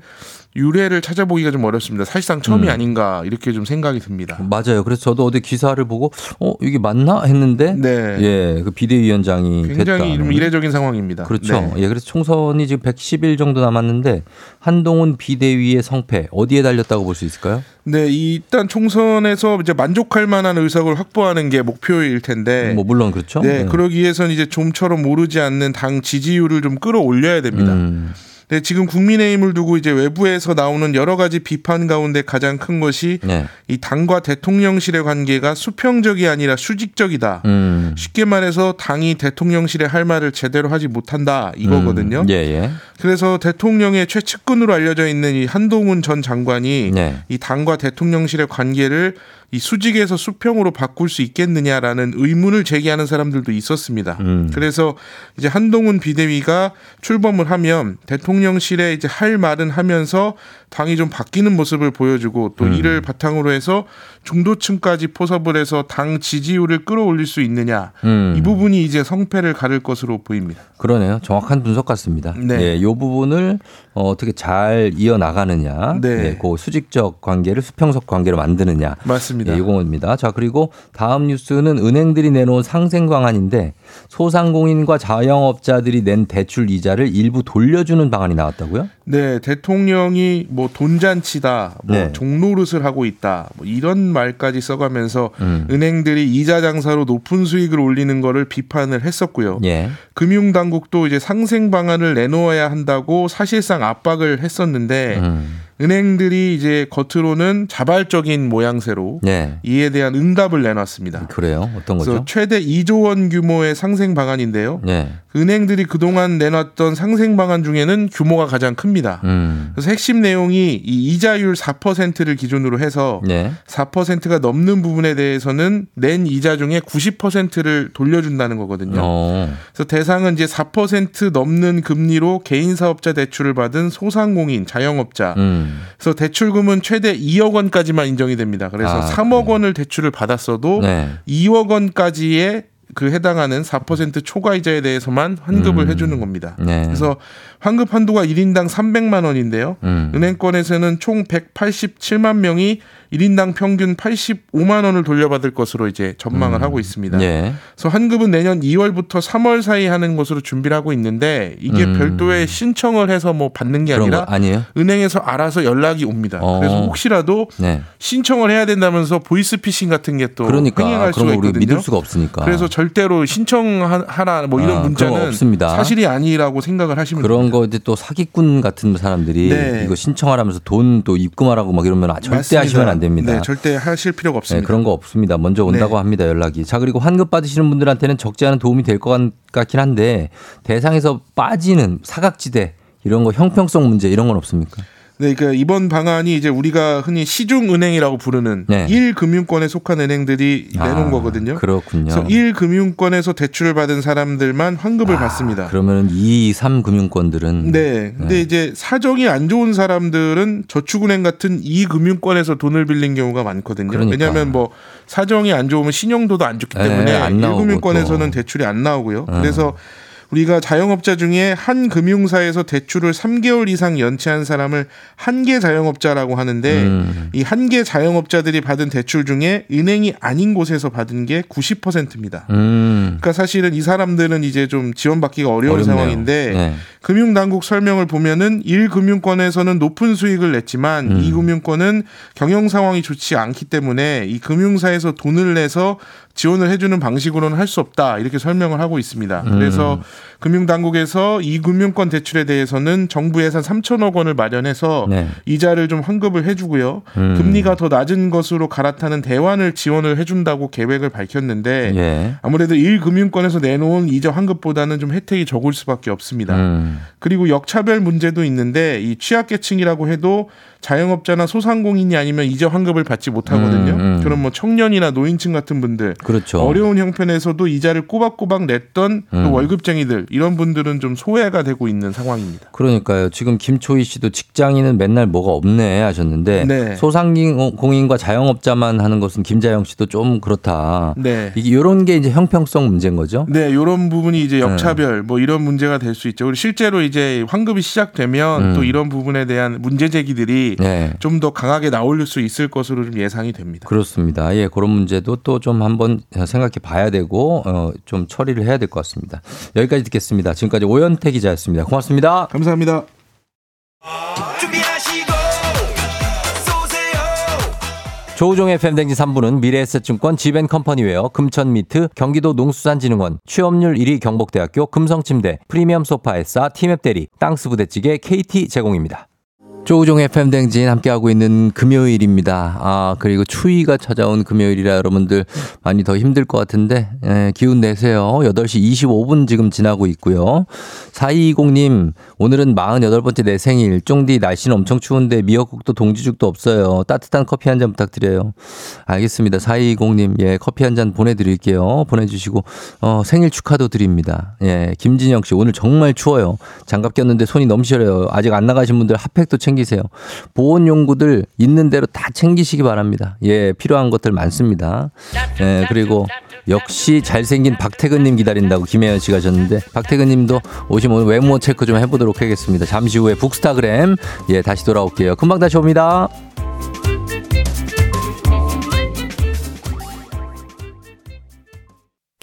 유례를 찾아보기가 좀 어렵습니다. 사실상 처음이 음. 아닌가 이렇게 좀 생각이 듭니다. 맞아요. 그래서 저도 어디 기사를 보고 어 이게 맞나 했는데 네. 예, 그 비대위원장이 굉장히 됐다. 좀 이례적인 상황입니다. 그렇죠. 네. 예, 그래서 총선이 지금 110일 정도 남았는데 한동훈 비대위의 성패 어디에 달렸다고 볼 수 있을까요? 네, 이 일단 총선에서 이제 만족할 만한 의석을 확보하는 게 목표일 텐데. 뭐 물론 그렇죠. 네, 예. 그러기 위해서는 이제 좀처럼 오르지 않는 당 지지율을 좀 끌어올려야 됩니다. 음, 네, 지금 국민의힘을 두고 이제 외부에서 나오는 여러 가지 비판 가운데 가장 큰 것이 네. 이 당과 대통령실의 관계가 수평적이 아니라 수직적이다. 음. 쉽게 말해서 당이 대통령실에 할 말을 제대로 하지 못한다 이거거든요. 음, 예, 예. 그래서 대통령의 최측근으로 알려져 있는 이 한동훈 전 장관이 네. 이 당과 대통령실의 관계를 이 수직에서 수평으로 바꿀 수 있겠느냐라는 의문을 제기하는 사람들도 있었습니다. 음. 그래서 이제 한동훈 비대위가 출범을 하면 대통령실에 이제 할 말은 하면서 당이 좀 바뀌는 모습을 보여주고 또 음. 이를 바탕으로 해서 중도층까지 포섭을 해서 당 지지율을 끌어올릴 수 있느냐 음. 이 부분이 이제 성패를 가를 것으로 보입니다. 그러네요. 정확한 분석 같습니다. 네. 예, 요 부분을 어, 어떻게 잘 이어 나가느냐, 네. 예, 그 수직적 관계를 수평적 관계로 만드느냐, 맞습니다. 예, 이거입니다. 자 그리고 다음 뉴스는 은행들이 내놓은 상생 방안인데 소상공인과 자영업자들이 낸 대출 이자를 일부 돌려주는 방안이 나왔다고요? 네, 대통령이 뭐 돈잔치다, 뭐 네. 종노릇을 하고 있다, 뭐 이런 말까지 써가면서 음. 은행들이 이자 장사로 높은 수익을 올리는 거를 비판을 했었고요. 예. 금융당국도 이제 상생 방안을 내놓아야 한다고 사실상 압박을 했었는데 음. 은행들이 이제 겉으로는 자발적인 모양새로 네. 이에 대한 응답을 내놨습니다. 그래요. 어떤 거죠? 최대 2조 원 규모의 상생 방안인데요. 네. 은행들이 그동안 내놨던 상생 방안 중에는 규모가 가장 큽니다. 음. 그래서 핵심 내용이 이 이자율 4%를 기준으로 해서 네. 4%가 넘는 부분에 대해서는 낸 이자 중에 90%를 돌려준다는 거거든요. 어. 그래서 대상은 이제 4% 넘는 금리로 개인 사업자 대출을 받은 소상공인, 자영업자. 음. 그래서 대출금은 최대 2억 원까지만 인정이 됩니다. 그래서 아, 3억 원을 대출을 받았어도 네. 2억 원까지의 그 해당하는 4% 초과 이자에 대해서만 환급을 음. 해주는 겁니다. 네. 그래서 환급 한도가 1인당 300만 원인데요. 음. 은행권에서는 총 187만 명이 1인당 평균 85만 원을 돌려받을 것으로 이제 전망을 하고 있습니다. 예. 그래서 환급은 내년 2월부터 3월 사이 하는 것으로 준비를 하고 있는데 이게 음. 별도의 신청을 해서 뭐 받는 게 아니라 아니에요? 은행에서 알아서 연락이 옵니다. 어. 그래서 혹시라도 네. 신청을 해야 된다면서 보이스피싱 같은 게또 그러니까 그런 수가 있거든요. 믿을 수가 없으니까. 그래서 절대로 신청하라 뭐 이런 아, 문자는 없습니다. 사실이 아니라고 생각을 하시면 그런 됩니다. 거 이제 또 사기꾼 같은 사람들이 네. 이거 신청하라면서 돈 또 입금하라고 막 이러면 아, 절대 맞습니다. 하시면 안 됩니다. 네, 절대 하실 필요가 네, 없습니다. 그런 거 없습니다. 먼저 온다고 네. 합니다. 연락이. 자 그리고 환급 받으시는 분들한테는 적지 않은 도움이 될 것 같긴 한데 대상에서 빠지는 사각지대 이런 거 형평성 문제 이런 건 없습니까? 네, 그러니까 이번 방안이 이제 우리가 흔히 시중은행이라고 부르는 네. 1금융권에 속한 은행들이 내놓은 아, 거거든요. 그렇군요. 그래서 1금융권에서 대출을 받은 사람들만 환급을 받습니다. 아, 그러면 2, 3 금융권들은 네. 근데 이제 사정이 안 좋은 사람들은 저축은행 같은 이 금융권에서 돈을 빌린 경우가 많거든요. 그러니까. 왜냐하면 뭐 사정이 안 좋으면 신용도도 안 좋기 네, 때문에 안 나오고 1금융권에서는 또. 대출이 안 나오고요. 음. 그래서 우리가 자영업자 중에 한 금융사에서 대출을 3개월 이상 연체한 사람을 한계 자영업자라고 하는데 음. 이 한계 자영업자들이 받은 대출 중에 은행이 아닌 곳에서 받은 게 90%입니다. 음. 그러니까 사실은 이 사람들은 이제 좀 지원받기가 어려운 어렵네요. 상황인데 네. 금융당국 설명을 보면은 1금융권에서는 높은 수익을 냈지만 음. 2금융권은 경영 상황이 좋지 않기 때문에 이 금융사에서 돈을 내서 지원을 해주는 방식으로는 할 수 없다 이렇게 설명을 하고 있습니다. 음. 그래서 금융당국에서 이 금융권 대출에 대해서는 정부 예산 3천억 원을 마련해서 네. 이자를 좀 환급을 해주고요. 음. 금리가 더 낮은 것으로 갈아타는 대환을 지원을 해준다고 계획을 밝혔는데 예. 아무래도 1금융권에서 내놓은 이자 환급보다는 좀 혜택이 적을 수밖에 없습니다. 음. 그리고 역차별 문제도 있는데 이 취약계층이라고 해도 자영업자나 소상공인이 아니면 이자 환급을 받지 못하거든요. 음, 음. 그럼 뭐 청년이나 노인층 같은 분들 그렇죠. 어려운 형편에서도 이자를 꼬박꼬박 냈던 그 음. 월급쟁이들 이런 분들은 좀 소외가 되고 있는 상황입니다. 그러니까요. 지금 김초희 씨도 직장인은 맨날 뭐가 없네 하셨는데 네. 소상공인과 자영업자만 하는 것은 김자영 씨도 좀 그렇다. 네. 이게 이런 게 이제 형평성 문제인 거죠. 네, 이런 부분이 이제 역차별 뭐 이런 문제가 될 수 있죠. 실제로 이제 환급이 시작되면 음. 또 이런 부분에 대한 문제 제기들이 네. 좀더 강하게 나올 수 있을 것으로 좀 예상이 됩니다. 그렇습니다. 예, 그런 문제도 또 좀 한번 생각해 봐야 되고 어, 좀 처리를 해야 될 것 같습니다. 여기까지 듣겠습니다. 지금까지 오현태 기자였습니다. 고맙습니다. 감사합니다. 조우종의 팬댕지 3부는 미래에셋증권 지벤컴퍼니웨어 금천미트 경기도 농수산진흥원 취업률 1위 경북대학교 금성침대 프리미엄 소파에싸 티맵대리 땅스부대찌개 KT 제공입니다. 조우종의 팬댕진 함께하고 있는 금요일입니다. 아, 그리고 추위가 찾아온 금요일이라 여러분들 많이 더 힘들 것 같은데, 예, 기운 내세요. 8시 25분 지금 지나고 있고요. 4220님, 오늘은 48번째 내 생일. 쫑디 날씨는 엄청 추운데 미역국도 동지죽도 없어요. 따뜻한 커피 한 잔 부탁드려요. 알겠습니다. 4220님, 예, 커피 한 잔 보내드릴게요. 보내주시고, 어, 생일 축하도 드립니다. 예, 김진영 씨, 오늘 정말 추워요. 장갑 꼈는데 손이 너무 시려요. 아직 안 나가신 분들 핫팩도 챙 기세요. 보온 용구들 있는 대로 다 챙기시기 바랍니다. 예, 필요한 것들 많습니다. 예, 그리고 역시 잘생긴 박태근님 기다린다고 김혜연 씨가 하셨는데 박태근님도 오시면 외모 체크 좀 해보도록 하겠습니다. 잠시 후에 북스타그램 예 다시 돌아올게요. 금방 다시 옵니다.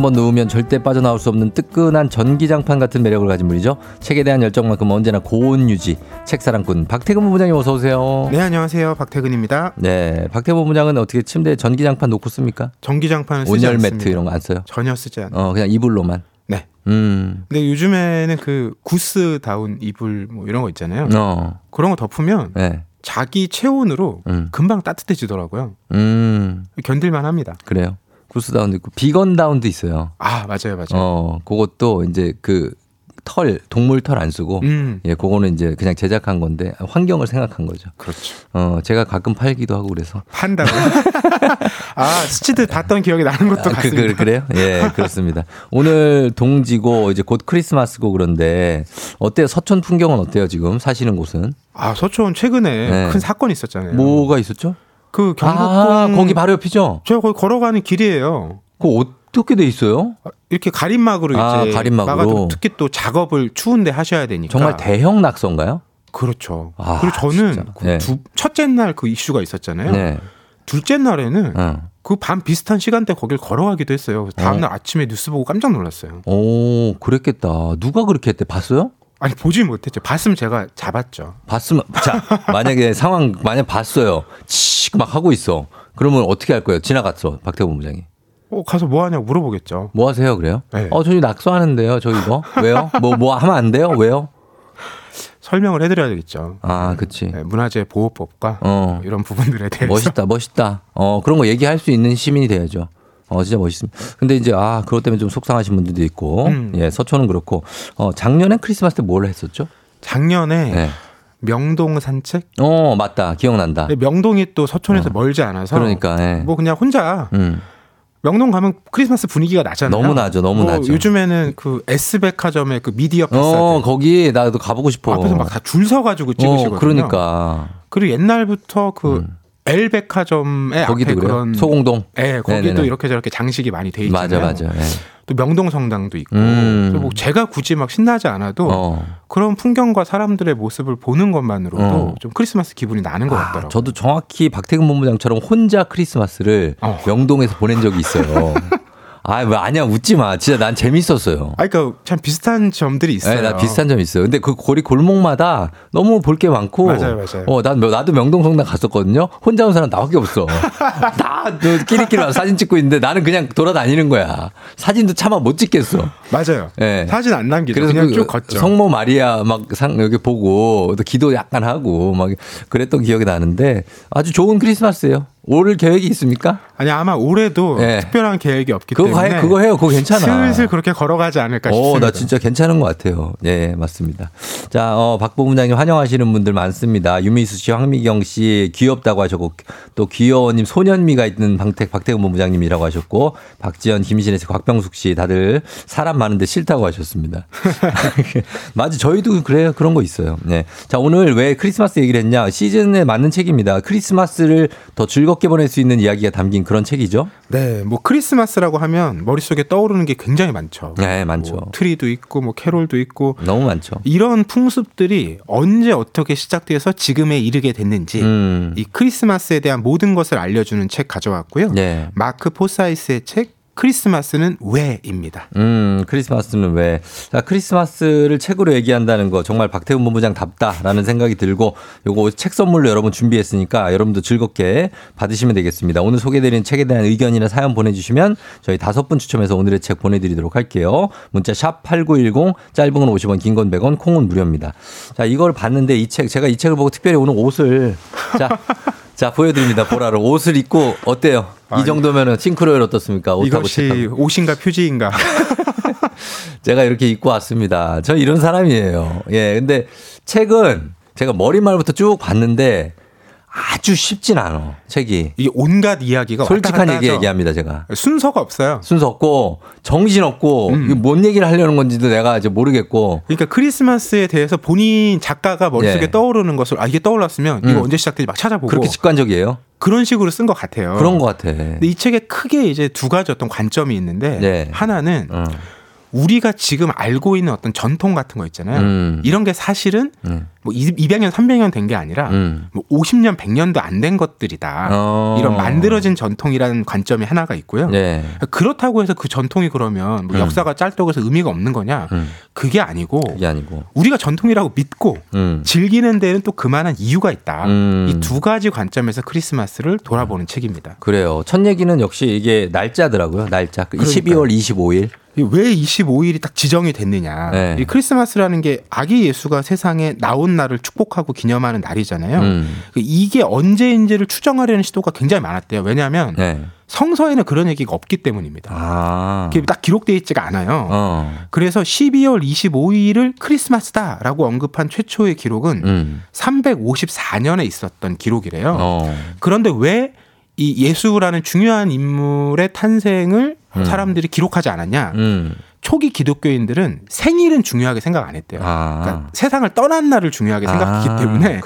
한번 누우면 절대 빠져나올 수 없는 뜨끈한 전기장판 같은 매력을 가진 분이죠. 책에 대한 열정만큼 언제나 고온 유지. 책사랑꾼 박태근 본부장님 어서 오세요. 네, 안녕하세요. 박태근입니다. 네, 박태근 본부장은 어떻게 침대에 전기장판 놓고 씁니까? 전기장판을 쓰지 온열 않습니다. 매트 이런 거 안 써요? 전혀 쓰지 않아요. 어, 그냥 이불로만. 네. 음. 근데 요즘에는 그 구스 다운 이불 뭐 이런 거 있잖아요. 어. 그런 거 덮으면 네. 자기 체온으로 음. 금방 따뜻해지더라고요. 음. 견딜만 합니다. 그래요. 구스다운도 있고 비건 다운도 있어요. 아, 맞아요. 맞아요. 어, 그것도 이제 그 털, 동물 털 안 쓰고 음. 예, 그거는 이제 그냥 제작한 건데 환경을 생각한 거죠. 그렇죠. 어, 제가 가끔 팔기도 하고 그래서. 판다고. <laughs> 아, 스치듯 봤던 기억이 나는 것도 아, 그, 같습니다. 그, 그 래요? 예, 그렇습니다. 오늘 동지고 이제 곧 크리스마스고 그런데 어때요? 서촌 풍경은 어때요, 지금 사시는 곳은? 아, 서초원 최근에 네. 큰 사건이 있었잖아요. 뭐가 있었죠? 그 경복궁 아, 거기 바로 옆이죠? 제가 거기 걸어가는 길이에요. 그거 어떻게 돼 있어요? 이렇게 가림막으로 아, 이제 가림막으로. 특히 또 작업을 추운데 하셔야 되니까 정말 대형 낙서인가요? 그렇죠. 아, 그리고 저는. 그 네. 두, 첫째 날 그 이슈가 있었잖아요. 네. 둘째 날에는 어. 그밤 비슷한 시간대 거길 걸어가기도 했어요. 다음날 아침에 뉴스 보고 깜짝 놀랐어요. 오, 그랬겠다. 누가 그렇게 했대? 봤어요? 아니 보지 못했죠. 봤으면 제가 잡았죠. 봤으면 자 만약에 <laughs> 상황 만약 봤어요. 치막 하고 있어. 그러면 어떻게 할 거예요? 지나갔어 박태범 부장이. 어, 가서 뭐 하냐고 물어보겠죠. 뭐 하세요 그래요? 네. 어 저희 낙서하는데요 저 이거. 왜요? 뭐 뭐 하면 안 돼요? 왜요? 설명을 해드려야 되겠죠. 아 그치. 네, 문화재 보호법과 어. 이런 부분들에 대해서. 멋있다 멋있다. 어 그런 거 얘기할 수 있는 시민이 돼야죠 어 진짜 멋있습니다 근데 이제 아 그것 때문에 좀 속상하신 분들도 있고 음. 예 서초는 그렇고 어 작년엔 크리스마스 때 뭘 했었죠 작년에 네. 명동 산책. 어 맞다 기억난다 근데 명동이 또 서촌에서 어. 멀지 않아서 그러니까 예. 뭐 그냥 혼자 음. 명동 가면 크리스마스 분위기가 나잖아요. 너무 나죠, 너무 뭐 나죠. 요즘에는 그 S백화점의 그 미디어 패스들 어 거기 나도 가보고 싶어 앞에서 막 다 줄 서가지고 찍으시거든요. 어, 그러니까 그리고 옛날부터 그 음. L백화점의 거기도 앞에 그래요? 그런 소공동. 예, 거기도 네네네. 이렇게 저렇게 장식이 많이 돼 있잖아요. 맞아, 맞아. 예. 또 명동 성당도 있고. 음. 뭐 제가 굳이 막 신나지 않아도 어. 그런 풍경과 사람들의 모습을 보는 것만으로도 어. 좀 크리스마스 기분이 나는 것 아, 같더라고요. 저도 정확히 박태근 본부장처럼 혼자 크리스마스를 어. 명동에서 보낸 적이 있어요. <laughs> 아, 왜 아니야 웃지 마. 진짜 난 재밌었어요. 아, 그러니까 참 비슷한 점들이 있어요. 네, 나 비슷한 점 있어요. 근데 그 고리 골목마다 너무 볼 게 많고. 맞아요, 맞아요. 어, 난, 나도 명동성당 갔었거든요. 혼자 온 사람 나밖에 없어. <laughs> 다 끼리끼리 와서 사진 찍고 있는데 나는 그냥 돌아다니는 거야. 사진도 차마 못 찍겠어. 맞아요. 예. 사진 안 남기죠. 그래서 그냥 그 쭉 걷죠. 성모 마리아 막 상 여기 보고 또 기도 약간 하고 막 그랬던 기억이 나는데 아주 좋은 크리스마스예요. 올 계획이 있습니까? 아니 아마 올해도 예. 특별한 계획이 없기 그거 때문에 해, 그거 해요. 그거 괜찮아. 슬슬 그렇게 걸어가지 않을까 싶습니다. 오, 나 진짜 괜찮은 것 같아요. 예, 맞습니다. 자, 어, 박보문장님 환영하시는 분들 많습니다. 유미수 씨, 황미경 씨, 귀엽다고 하셨고, 또 귀여워님, 소년미가 있는 박태, 박태근 본부장님이라고 하셨고, 박지연, 김신혜 씨, 곽병숙 씨, 다들 사람 많은데 싫다고 하셨습니다. <laughs> 맞아, 저희도 그래요. 그런 거 있어요. 네. 자, 오늘 왜 크리스마스 얘기를 했냐? 시즌에 맞는 책입니다. 크리스마스를 더 즐겁게 보낼 수 있는 이야기가 담긴 그런 책이죠. 네, 뭐 크리스마스라고 하면 머릿속에 떠오르는 게 굉장히 많죠. 네, 많죠. 뭐 트리도 있고 뭐 캐롤도 있고 너무 많죠. 이런 풍습들이 언제 어떻게 시작돼서 지금에 이르게 됐는지 음. 이 크리스마스에 대한 모든 것을 알려주는 책 가져왔고요. 네. 마크 포사이스의 책 크리스마스는 왜입니다. 음, 크리스마스는 왜? 자, 크리스마스를 책으로 얘기한다는 거 정말 박태훈 본부장답다라는 생각이 들고 요거 책 선물로 여러분 준비했으니까 여러분도 즐겁게 받으시면 되겠습니다. 오늘 소개드린 책에 대한 의견이나 사연 보내주시면 저희 다섯 분 추첨해서 오늘의 책 보내드리도록 할게요. 문자 샵 8910 짧은 건 50원, 긴 건 100원, 콩은 무료입니다. 자, 이걸 봤는데 이 책, 제가 이 책을 보고 특별히 오늘 옷을 자, 자, 보여드립니다. 보라로. 옷을 입고 어때요? 이 정도면은 싱크로율 어떻습니까? 옷하고 이것이. 옷인가 표지인가? <laughs> 제가 이렇게 입고 왔습니다. 저 이런 사람이에요. 예. 근데 책은 제가 머리말부터 쭉 봤는데 아주 쉽진 않아. 책이. 이게 온갖 이야기가 솔직한 얘기 하죠. 얘기합니다, 제가. 순서가 없어요. 순서 없고 정신 없고 음. 이게 뭔 얘기를 하려는 건지도 내가 이제 모르겠고 그러니까 크리스마스에 대해서 본인 작가가 머릿속에 예. 떠오르는 것을 아 이게 떠올랐으면 이거 음. 언제 시작되지 막 찾아보고 그렇게 직관적이에요. 그런 식으로 쓴 것 같아요. 그런 것 같아. 근데 이 책에 크게 이제 두 가지 어떤 관점이 있는데 네. 하나는 어. 우리가 지금 알고 있는 어떤 전통 같은 거 있잖아요. 음. 이런 게 사실은 음. 뭐 200년, 300년 된 게 아니라 음. 뭐 50년, 100년도 안 된 것들이다. 어. 이런 만들어진 전통이라는 관점이 하나가 있고요. 네. 그렇다고 해서 그 전통이 그러면 뭐 음. 역사가 짧다고 해서 의미가 없는 거냐? 음. 그게 아니고 그게 아니고. 우리가 전통이라고 믿고 음. 즐기는 데는 또 그만한 이유가 있다. 음. 이두 가지 관점에서 크리스마스를 돌아보는 책입니다. 그래요. 첫 얘기는 역시 이게 날짜더라고요. 날짜. 그 그러니까요. 12월 25일. 이왜 25일이 딱 지정이 됐느냐. 네. 이 크리스마스라는 게 아기 예수가 세상에 나온 날을 축복하고 기념하는 날이잖아요. 음. 이게 언제인지를 추정하려는 시도가 굉장히 많았대요. 왜냐하면 네. 성서에는 그런 얘기가 없기 때문입니다. 아. 그게 딱 기록되어 있지가 않아요. 어. 그래서 12월 25일을 크리스마스다라고 언급한 최초의 기록은 음. 354년에 있었던 기록이래요. 어. 그런데 왜 이 예수라는 중요한 인물의 탄생을 음. 사람들이 기록하지 않았냐? 음. 초기 기독교인들은 생일은 중요하게 생각 안 했대요. 아. 그러니까 세상을 떠난 날을 중요하게 생각했기 아, 때문에.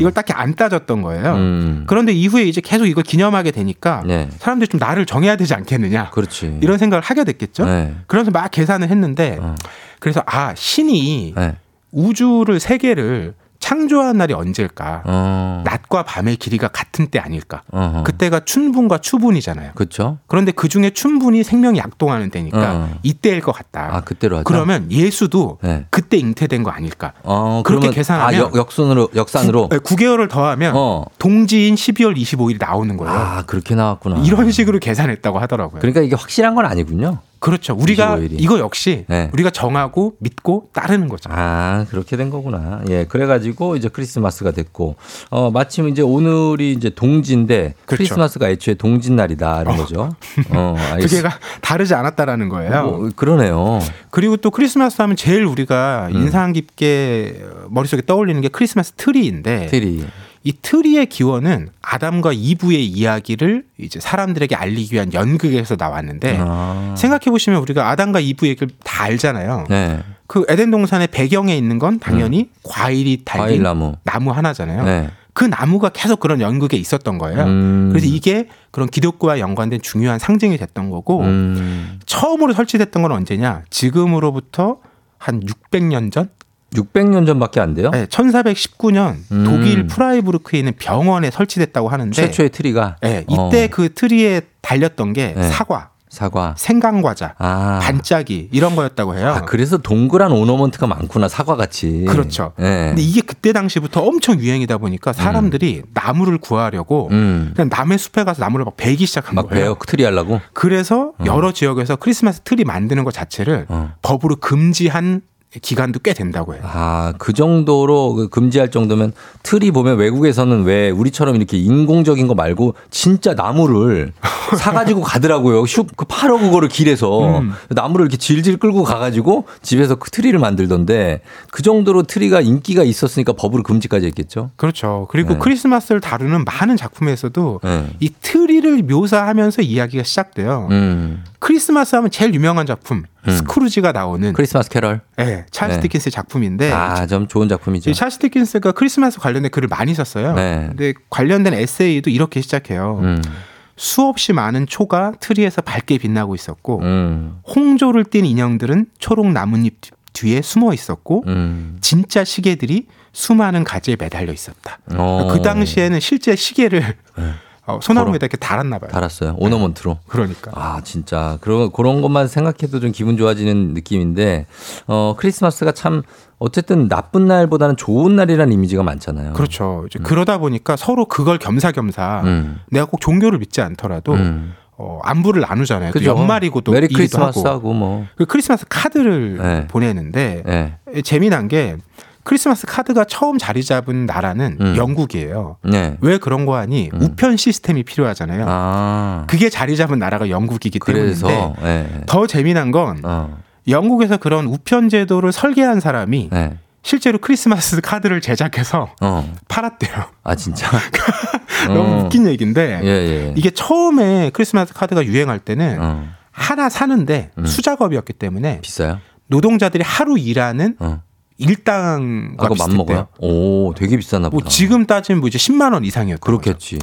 이걸 딱히 안 따졌던 거예요. 음. 그런데 이후에 이제 계속 이걸 기념하게 되니까 네. 사람들이 좀 나를 정해야 되지 않겠느냐 그렇지. 이런 생각을 하게 됐겠죠. 네. 그래서 막 계산을 했는데 어. 그래서 아 신이 네. 우주를 세계를 창조한 날이 언제일까? 어. 낮과 밤의 길이가 같은 때 아닐까? 어허. 그때가 춘분과 추분이잖아요. 그렇죠. 그런데 그 중에 춘분이 생명이 약동하는 때니까 어. 이때일 것 같다. 아, 그때로 하자. 그러면 예수도 네. 그때 잉태된 거 아닐까? 어, 그렇게 계산하면 아, 역, 역순으로 역산으로 9, 개월을 더하면 어. 동지인 12월 25일이 나오는 거예요. 아, 그렇게 나왔구나. 이런 식으로 계산했다고 하더라고요. 그러니까 이게 확실한 건 아니군요. 그렇죠. 우리가 25일이. 이거 역시 네. 우리가 정하고 믿고 따르는 거죠. 아, 그렇게 된 거구나. 예, 그래가지고 이제 크리스마스가 됐고, 어, 마침 이제 오늘이 이제 동지인데, 그렇죠. 크리스마스가 애초에 동짓 날이다, 이런 거죠. 어, <laughs> 두 개가 다르지 않았다라는 거예요. 뭐, 그러네요. 그리고 또 크리스마스 하면 제일 우리가 음. 인상 깊게 머릿속에 떠올리는 게 크리스마스 트리인데 트리. 이 트리의 기원은 아담과 이브의 이야기를 이제 사람들에게 알리기 위한 연극에서 나왔는데 아. 생각해 보시면 우리가 아담과 이브 얘기를 다 알잖아요. 네. 그 에덴 동산의 배경에 있는 건 당연히 과일이 달린 과일 나무. 나무 하나잖아요. 네. 그 나무가 계속 그런 연극에 있었던 거예요. 음. 그래서 이게 그런 기독교와 연관된 중요한 상징이 됐던 거고 음. 처음으로 설치됐던 건 언제냐? 지금으로부터 한 600년 전? 600년 전밖에 안 돼요? 네, 1419년 음. 독일 프라이부르크에 있는 병원에 설치됐다고 하는데 최초의 트리가. 네, 이때 어, 그 트리에 달렸던 게 네. 사과, 사과. 생강과자, 아. 반짝이 이런 거였다고 해요. 아, 그래서 동그란 ornament가 많구나, 사과 같이. 그렇죠. 네. 근데 이게 그때 당시부터 엄청 유행이다 보니까 사람들이 나무를 구하려고 음. 그냥 남의 숲에 가서 나무를 막 베기 시작한 막 거예요. 베요, 트리 하려고? 그래서 여러 지역에서 크리스마스 트리 만드는 것 자체를 어. 법으로 금지한 기간도 꽤 된다고 해요. 아, 그 정도로 그 금지할 정도면 트리 보면 외국에서는 왜 우리처럼 이렇게 인공적인 거 말고 진짜 나무를 <laughs> 사가지고 가더라고요. 슈, 그 팔어 그거를 길에서 음. 나무를 이렇게 질질 끌고 가가지고 집에서 그 트리를 만들던데 그 정도로 트리가 인기가 있었으니까 법으로 금지까지 했겠죠. 그렇죠. 그리고 네. 크리스마스를 다루는 많은 작품에서도 네. 이 트리를 묘사하면서 이야기가 시작돼요. 음. 크리스마스 하면 제일 유명한 작품 음. 스크루지가 나오는 크리스마스 캐럴. 네, 찰스 네. 디킨스의 작품인데 아, 좀 좋은 작품이죠. 이 찰스 디킨스가 크리스마스 관련된 글을 많이 썼어요. 네. 근데 관련된 에세이도 이렇게 시작해요. 음. 수없이 많은 초가 트리에서 밝게 빛나고 있었고 음. 홍조를 띤 인형들은 초록 나뭇잎 뒤- 뒤에 숨어 있었고 음. 진짜 시계들이 수많은 가지에 매달려 있었다. 어. 그 당시에는 실제 시계를 어, 소나무에다 이렇게 달았나 봐요. 달았어요. 오너먼트로. 그러니까. 아, 진짜. 그런, 그런 것만 생각해도 좀 기분 좋아지는 느낌인데, 어, 크리스마스가 참, 어쨌든 나쁜 날보다는 좋은 날이라는 이미지가 많잖아요. 그렇죠. 이제 그러다 보니까 서로 그걸 겸사겸사 음. 내가 꼭 종교를 믿지 않더라도 음. 어, 안부를 나누잖아요. 또 그죠. 연말이고 또 메리 일이도 크리스마스 하고. 하고 뭐. 그 크리스마스 카드를 네. 보내는데 네. 재미난 게 크리스마스 카드가 처음 자리 잡은 나라는 음. 영국이에요. 네. 왜 그런 거 하니 우편 시스템이 필요하잖아요. 아. 그게 자리 잡은 나라가 영국이기 그래서, 때문인데 예. 더 재미난 건 어. 영국에서 그런 우편 제도를 설계한 사람이 네. 실제로 크리스마스 카드를 제작해서 어. 팔았대요. 아 진짜. <laughs> 너무 어. 웃긴 얘기인데 예, 예. 이게 처음에 크리스마스 카드가 유행할 때는 어. 하나 사는데 음. 수작업이었기 때문에 비싸요? 노동자들이 하루 일하는 어. 일당과 아, 비슷했대요. 맘먹어요? 오, 되게 비싸나 뭐 보다. 지금 따지면 뭐 이제 10만 원 이상이었던. 그렇겠지.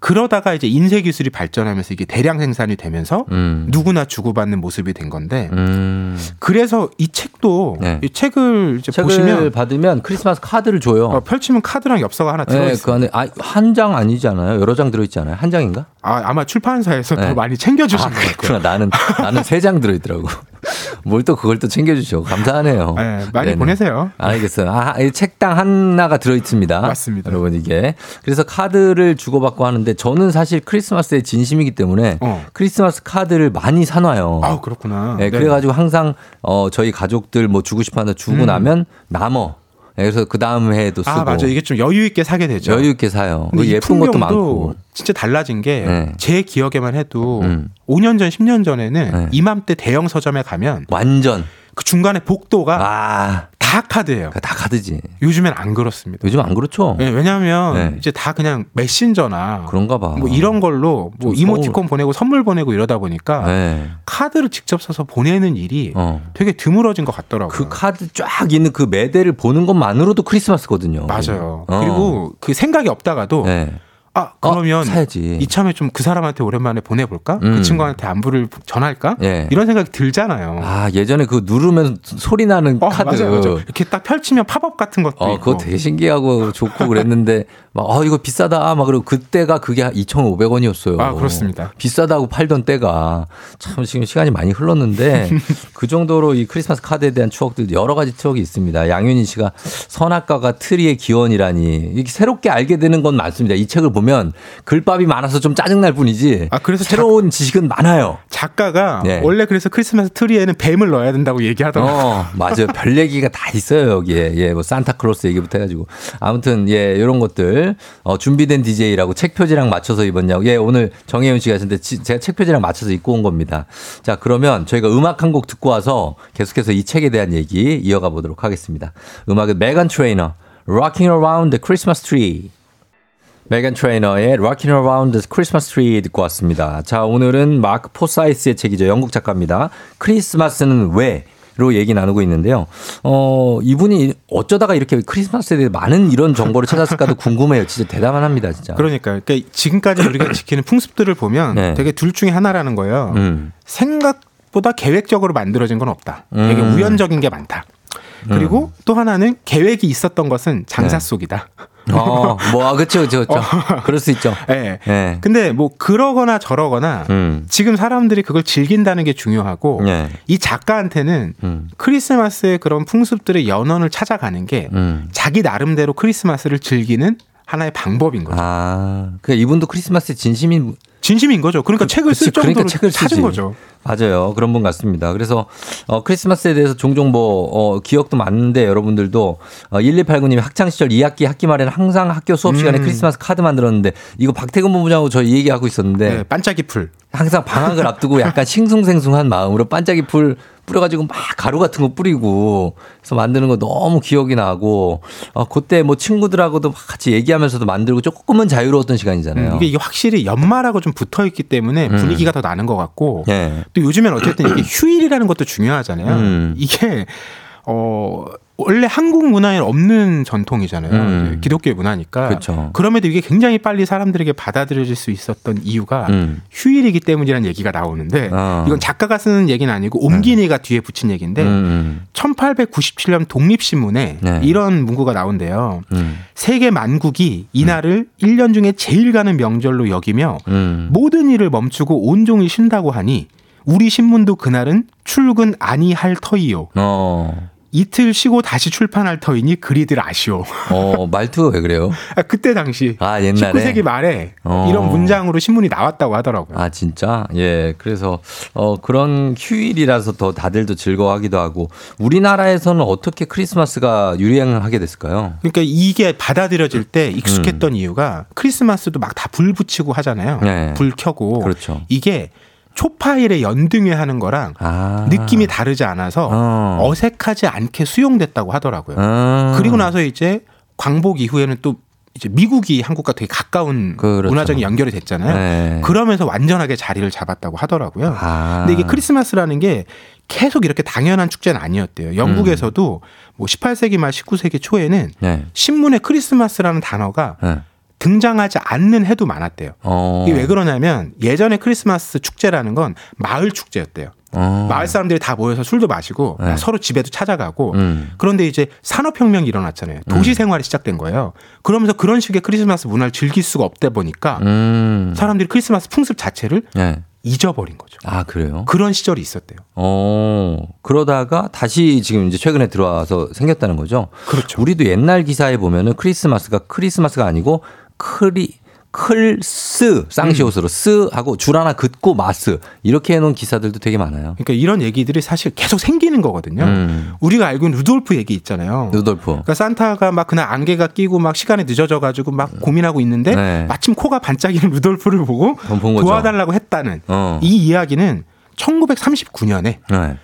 그러다가 이제 인쇄 기술이 발전하면서 이게 대량 생산이 되면서 음. 누구나 주고받는 모습이 된 건데 음. 그래서 이 책도 네. 이 책을 이제 책을 보시면 받으면 크리스마스 카드를 줘요. 어, 펼치면 카드랑 엽서가 하나 네, 들어 있어요. 그 안에 아, 한장 아니잖아요. 여러 장 들어 있잖아요. 한 장인가? 아, 아마 출판사에서 네. 더 많이 챙겨 주신 아, 것 같아요. 그렇구나. 나는 나는 세 장 들어 있더라고. 뭘 또 그걸 또 챙겨주셔. 감사하네요. 네, 많이 네네. 보내세요. 알겠어요. 아, 이 책당 하나가 들어있습니다. 맞습니다. 여러분 이게 그래서 카드를 주고받고 하는데 저는 사실 크리스마스에 진심이기 때문에 어. 크리스마스 카드를 많이 사놔요. 아, 그렇구나. 네, 그래가지고 항상 어 저희 가족들 뭐 주고 싶어 하는 주고 음. 나면 남어. 네, 그래서 그 다음 해에도 쓰고 아, 맞아. 이게 좀 여유 있게 사게 되죠. 여유 있게 사요. 근데 이 예쁜 것도 많고. 진짜 달라진 게 네. 제 기억에만 해도 음. 5년 전, 10년 전에는 네. 이맘때 대형 서점에 가면 완전 그 중간에 복도가 아, 다 카드예요. 다 카드지. 요즘엔 안 그렇습니다. 요즘 안 그렇죠? 네, 왜냐하면 네. 이제 다 그냥 메신저나 그런가 봐. 뭐 이런 걸로 뭐좀 이모티콘 보내고 선물 보내고 이러다 보니까 네. 카드를 직접 써서 보내는 일이 어. 되게 드물어진 것 같더라고요. 그 카드 쫙 있는 그 매대를 보는 것만으로도 크리스마스거든요. 맞아요. 어. 그리고 그 생각이 없다가도 네. 아 그러면 어, 사야지. 이참에 좀 그 사람한테 오랜만에 보내볼까? 음. 그 친구한테 안부를 전할까? 예. 이런 생각이 들잖아요. 아 예전에 그 누르면 소리 나는 어, 카드. 맞아요, 맞아요. 이렇게 딱 펼치면 팝업 같은 것도 어, 있고. 그거 되게 신기하고 좋고 그랬는데, <laughs> 막, 어, 이거 비싸다. 막, 그리고 그때가 그게 2,500원이었어요. 아, 그렇습니다. 비싸다고 팔던 때가 참 지금 시간이 많이 흘렀는데, <laughs> 그 정도로 이 크리스마스 카드에 대한 추억들 여러 가지 추억이 있습니다. 양윤희 씨가 선악과가 트리의 기원이라니, 이렇게 새롭게 알게 되는 건 많습니다. 이 책을 보면 글밥이 많아서 좀 짜증날 뿐이지, 아, 그래서 새로운 지식은 많아요. 작가가 네. 원래 그래서 크리스마스 트리에는 뱀을 넣어야 된다고 얘기하더라고요. 어, 맞아요. 별 얘기가 다 있어요, 여기에. 예, 뭐, 산타클로스 얘기부터 해가지고. 아무튼, 예, 요런 것들. 어, 준비된 DJ라고 책 표지랑 맞춰서 입었냐고. 예, 오늘 정혜윤 씨가 하셨는데, 지- 제가 책 표지랑 맞춰서 입고 온 겁니다. 자, 그러면 저희가 음악 한 곡 듣고 와서 계속해서 이 책에 대한 얘기 이어가 보도록 하겠습니다. 음악은 메간 트레이너, Rocking Around the Christmas Tree. 메간 트레이너의 Rocking Around the Christmas Tree 듣고 왔습니다. 자, 오늘은 마크 포사이스의 책이죠. 영국 작가입니다. 크리스마스는 왜? 로 얘기 나누고 있는데요. 어, 이분이 어쩌다가 이렇게 크리스마스에 대해 많은 이런 정보를 찾았을까도 <laughs> 궁금해요. 진짜 대단합니다, 진짜. 그러니까, 그러니까 지금까지 우리가 <coughs> 지키는 풍습들을 보면 네. 되게 둘 중에 하나라는 거예요. 음. 생각보다 계획적으로 만들어진 건 없다. 되게 음. 우연적인 게 많다. 그리고 또 하나는 계획이 있었던 것은 장사 네. 속이다. 어, 뭐, 아, 그쵸, 그쵸, 그쵸. <laughs> 그럴 수 있죠. 예. 예. 근데 뭐 그러거나 저러거나 음. 지금 사람들이 그걸 즐긴다는 게 중요하고 예. 이 작가한테는 음. 크리스마스의 그런 풍습들의 연원을 찾아가는 게 음. 자기 나름대로 크리스마스를 즐기는 하나의 방법인 거죠. 아, 그 이분도 크리스마스에 진심인 진심인 거죠. 그러니까 책을 그치, 쓸 정도로 그러니까 책을 찾은 쓰지. 거죠. 맞아요. 그런 분 같습니다. 그래서 어, 크리스마스에 대해서 종종 뭐 어, 기억도 많은데 여러분들도 어, 1289님이 학창 시절 2학기 학기 말에는 항상 학교 수업 시간에 음. 크리스마스 카드 만들었는데 이거 박태근 본부장하고 저희 얘기하고 있었는데 네, 반짝이 풀. 항상 방학을 앞두고 약간 <laughs> 싱숭생숭한 마음으로 반짝이 풀 뿌려가지고 막 가루 같은 거 뿌리고 그래서 만드는 거 너무 기억이 나고 어, 그때 뭐 친구들하고도 막 같이 얘기하면서도 만들고 조금은 자유로웠던 시간이잖아요. 음, 이게, 확실히 연말하고 좀 붙어 있기 때문에 음. 분위기가 더 나는 것 같고 예. 또 요즘엔 어쨌든 이게 휴일이라는 것도 중요하잖아요. 음. 이게 어 원래 한국 문화에 없는 전통이잖아요. 음. 이제 기독교의 문화니까. 그렇죠. 그럼에도 이게 굉장히 빨리 사람들에게 받아들여질 수 있었던 이유가 음. 휴일이기 때문이라는 얘기가 나오는데 어. 이건 작가가 쓰는 얘기는 아니고 옴기니가 뒤에 붙인 얘기인데 음. 1897년 독립신문에 네. 이런 문구가 나온대요. 음. 세계 만국이 이날을 일 1년 중에 제일 가는 명절로 여기며 음. 모든 일을 멈추고 온종일 쉰다고 하니 우리 신문도 그날은 출근 아니할 터이요. 어. 이틀 쉬고 다시 출판할 터이니 그리들 아시오. 어, 말투가 왜 그래요? <laughs> 아, 그때 당시 아, 옛날에. 19세기 말에 어. 이런 문장으로 신문이 나왔다고 하더라고요. 아, 진짜? 예. 그래서, 어, 그런 휴일이라서 더 다들도 즐거워하기도 하고, 우리나라에서는 어떻게 크리스마스가 유행하게 됐을까요? 그러니까 이게 받아들여질 때 익숙했던 이유가 크리스마스도 막 다 불 붙이고 하잖아요. 음. 네. 불 켜고 그렇죠. 이게 초파일에 연등회 하는 거랑 아. 느낌이 다르지 않아서 어. 어. 색하지 않게 수용됐다고 하더라고요. 음. 그리고 나서 이제 광복 이후에는 또 이제 미국이 한국과 되게 가까운 그렇죠. 문화적인 연결이 됐잖아요. 네. 그러면서 완전하게 자리를 잡았다고 하더라고요. 아. 근데 이게 크리스마스라는 게 계속 이렇게 당연한 축제는 아니었대요. 영국에서도 뭐 18세기 말 19세기 초에는 네. 신문에 크리스마스라는 단어가 네. 등장하지 않는 해도 많았대요. 어. 이게 왜 그러냐면 예전에 크리스마스 축제라는 건 마을 축제였대요. 어. 마을 사람들이 다 모여서 술도 마시고 네. 서로 집에도 찾아가고 음. 그런데 이제 산업혁명이 일어났잖아요. 도시 생활이 시작된 거예요. 그러면서 그런 식의 크리스마스 문화를 즐길 수가 없다 보니까 음. 사람들이 크리스마스 풍습 자체를 네. 잊어버린 거죠. 아, 그래요? 그런 시절이 있었대요. 어, 그러다가 다시 지금 이제 최근에 들어와서 생겼다는 거죠. 그렇죠. 우리도 옛날 기사에 보면은 크리스마스가 크리스마스가 아니고 크리 클스 쌍시옷으로 음. 스 하고 줄 하나 긋고 마스 이렇게 해놓은 기사들도 되게 많아요. 그러니까 이런 얘기들이 사실 계속 생기는 거거든요. 음. 우리가 알고 있는 루돌프 얘기 있잖아요. 루돌프. 그러니까 산타가 막 그날 안개가 끼고 막 시간이 늦어져 가지고 막 고민하고 있는데 네. 마침 코가 반짝이는 루돌프를 보고. 도와달라고 했다는 어. 이 이야기는 1939년에 네.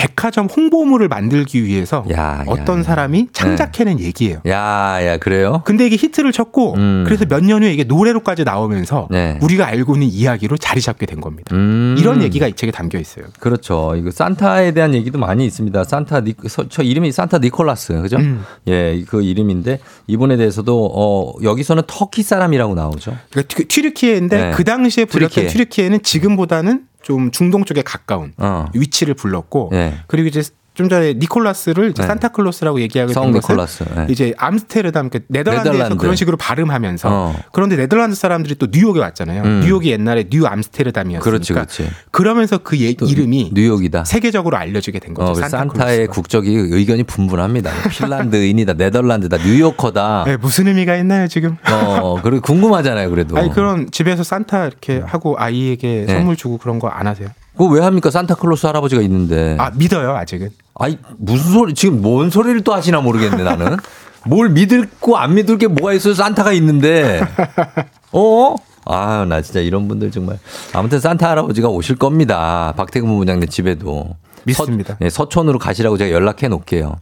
백화점 홍보물을 만들기 위해서 야, 어떤 야. 사람이 창작해낸 얘기예요. 야, 야, 그래요? 근데 이게 히트를 쳤고 음. 그래서 몇 년 후에 이게 노래로까지 나오면서 네. 우리가 알고 있는 이야기로 자리 잡게 된 겁니다. 음. 이런 얘기가 이 책에 담겨 있어요. 그렇죠. 이거 산타에 대한 얘기도 많이 있습니다. 산타 니, 서- 저 이름이 산타 니콜라스, 그죠? 음. 예, 그 이름인데 이분에 대해서도 어 여기서는 터키 사람이라고 나오죠. 그러니까 튀- 튀르키예인데 네. 그 당시에 불렸던 튀르키예. 튀르키예는 지금보다는 좀 중동 쪽에 가까운 어. 위치를 불렀고 예. 그리고 이제 좀 전에 니콜라스를 이제 네. 산타클로스라고 얘기하고 성 있는 것은 니콜라스. 예. 이제 암스테르담 그 네덜란드에서 네덜란드. 그런 식으로 발음하면서 어. 그런데 네덜란드 사람들이 또 뉴욕에 왔잖아요. 음. 뉴욕이 옛날에 뉴 암스테르담이었으니까 그렇지, 그렇지. 그러면서 그 예- 또 이름이 뉴욕이다. 세계적으로 알려지게 된 거죠. 어, 산타의. 국적이 의견이 분분합니다. 핀란드인이다, 네덜란드다, 뉴요커다. <laughs> 네, 무슨 의미가 있나요 지금? 어, 그리고 궁금하잖아요, 그래도. 아니 그런 집에서 산타 이렇게 하고 아이에게 네. 선물 주고 그런 거 안 하세요? 그거 왜 합니까? 산타클로스 할아버지가 있는데. 아 믿어요 아직은. 아니 무슨 소리 지금 뭔 소리를 또 하시나 모르겠네 나는 뭘 믿을고 안 믿을 게 뭐가 있어요 산타가 있는데 어? 아 나 진짜 이런 분들 정말 아무튼 산타 할아버지가 오실 겁니다 박태근 부부장님 집에도 믿습니다. 서, 네, 서촌으로 가시라고 제가 연락해 놓을게요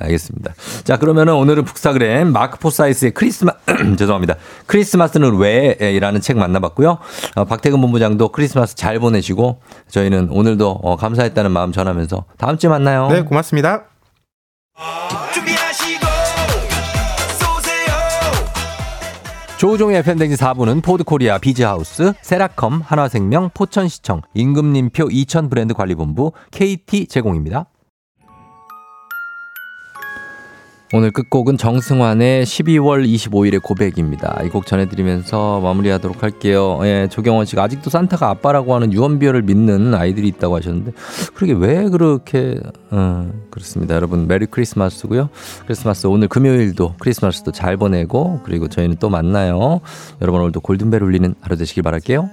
알겠습니다. 자, 그러면은 오늘은 북사그램 마크 포사이스의 크리스마, <clears throat> 죄송합니다. 크리스마스는 왜? 이라는 책 만나봤고요. 어, 박태근 본부장도 크리스마스 잘 보내시고 저희는 오늘도 어, 감사했다는 마음 전하면서 다음 주에 만나요. 네 고맙습니다. 조우종의 FM대행진 4부는 포드코리아 비즈하우스, 세라컴, 한화생명, 포천시청, 임금님표 2000 브랜드 관리본부, KT 제공입니다. 오늘 끝곡은 정승환의 12월 25일의 고백입니다. 이 곡 전해드리면서 마무리하도록 할게요. 예, 조경원 씨가 아직도 산타가 아빠라고 하는 유언비어를 믿는 아이들이 있다고 하셨는데, 그러게 왜 그렇게, 어, 그렇습니다. 여러분, 메리 크리스마스고요. 크리스마스 오늘 금요일도 크리스마스도 잘 보내고, 그리고 저희는 또 만나요. 여러분 오늘도 골든벨 울리는 하루 되시길 바랄게요.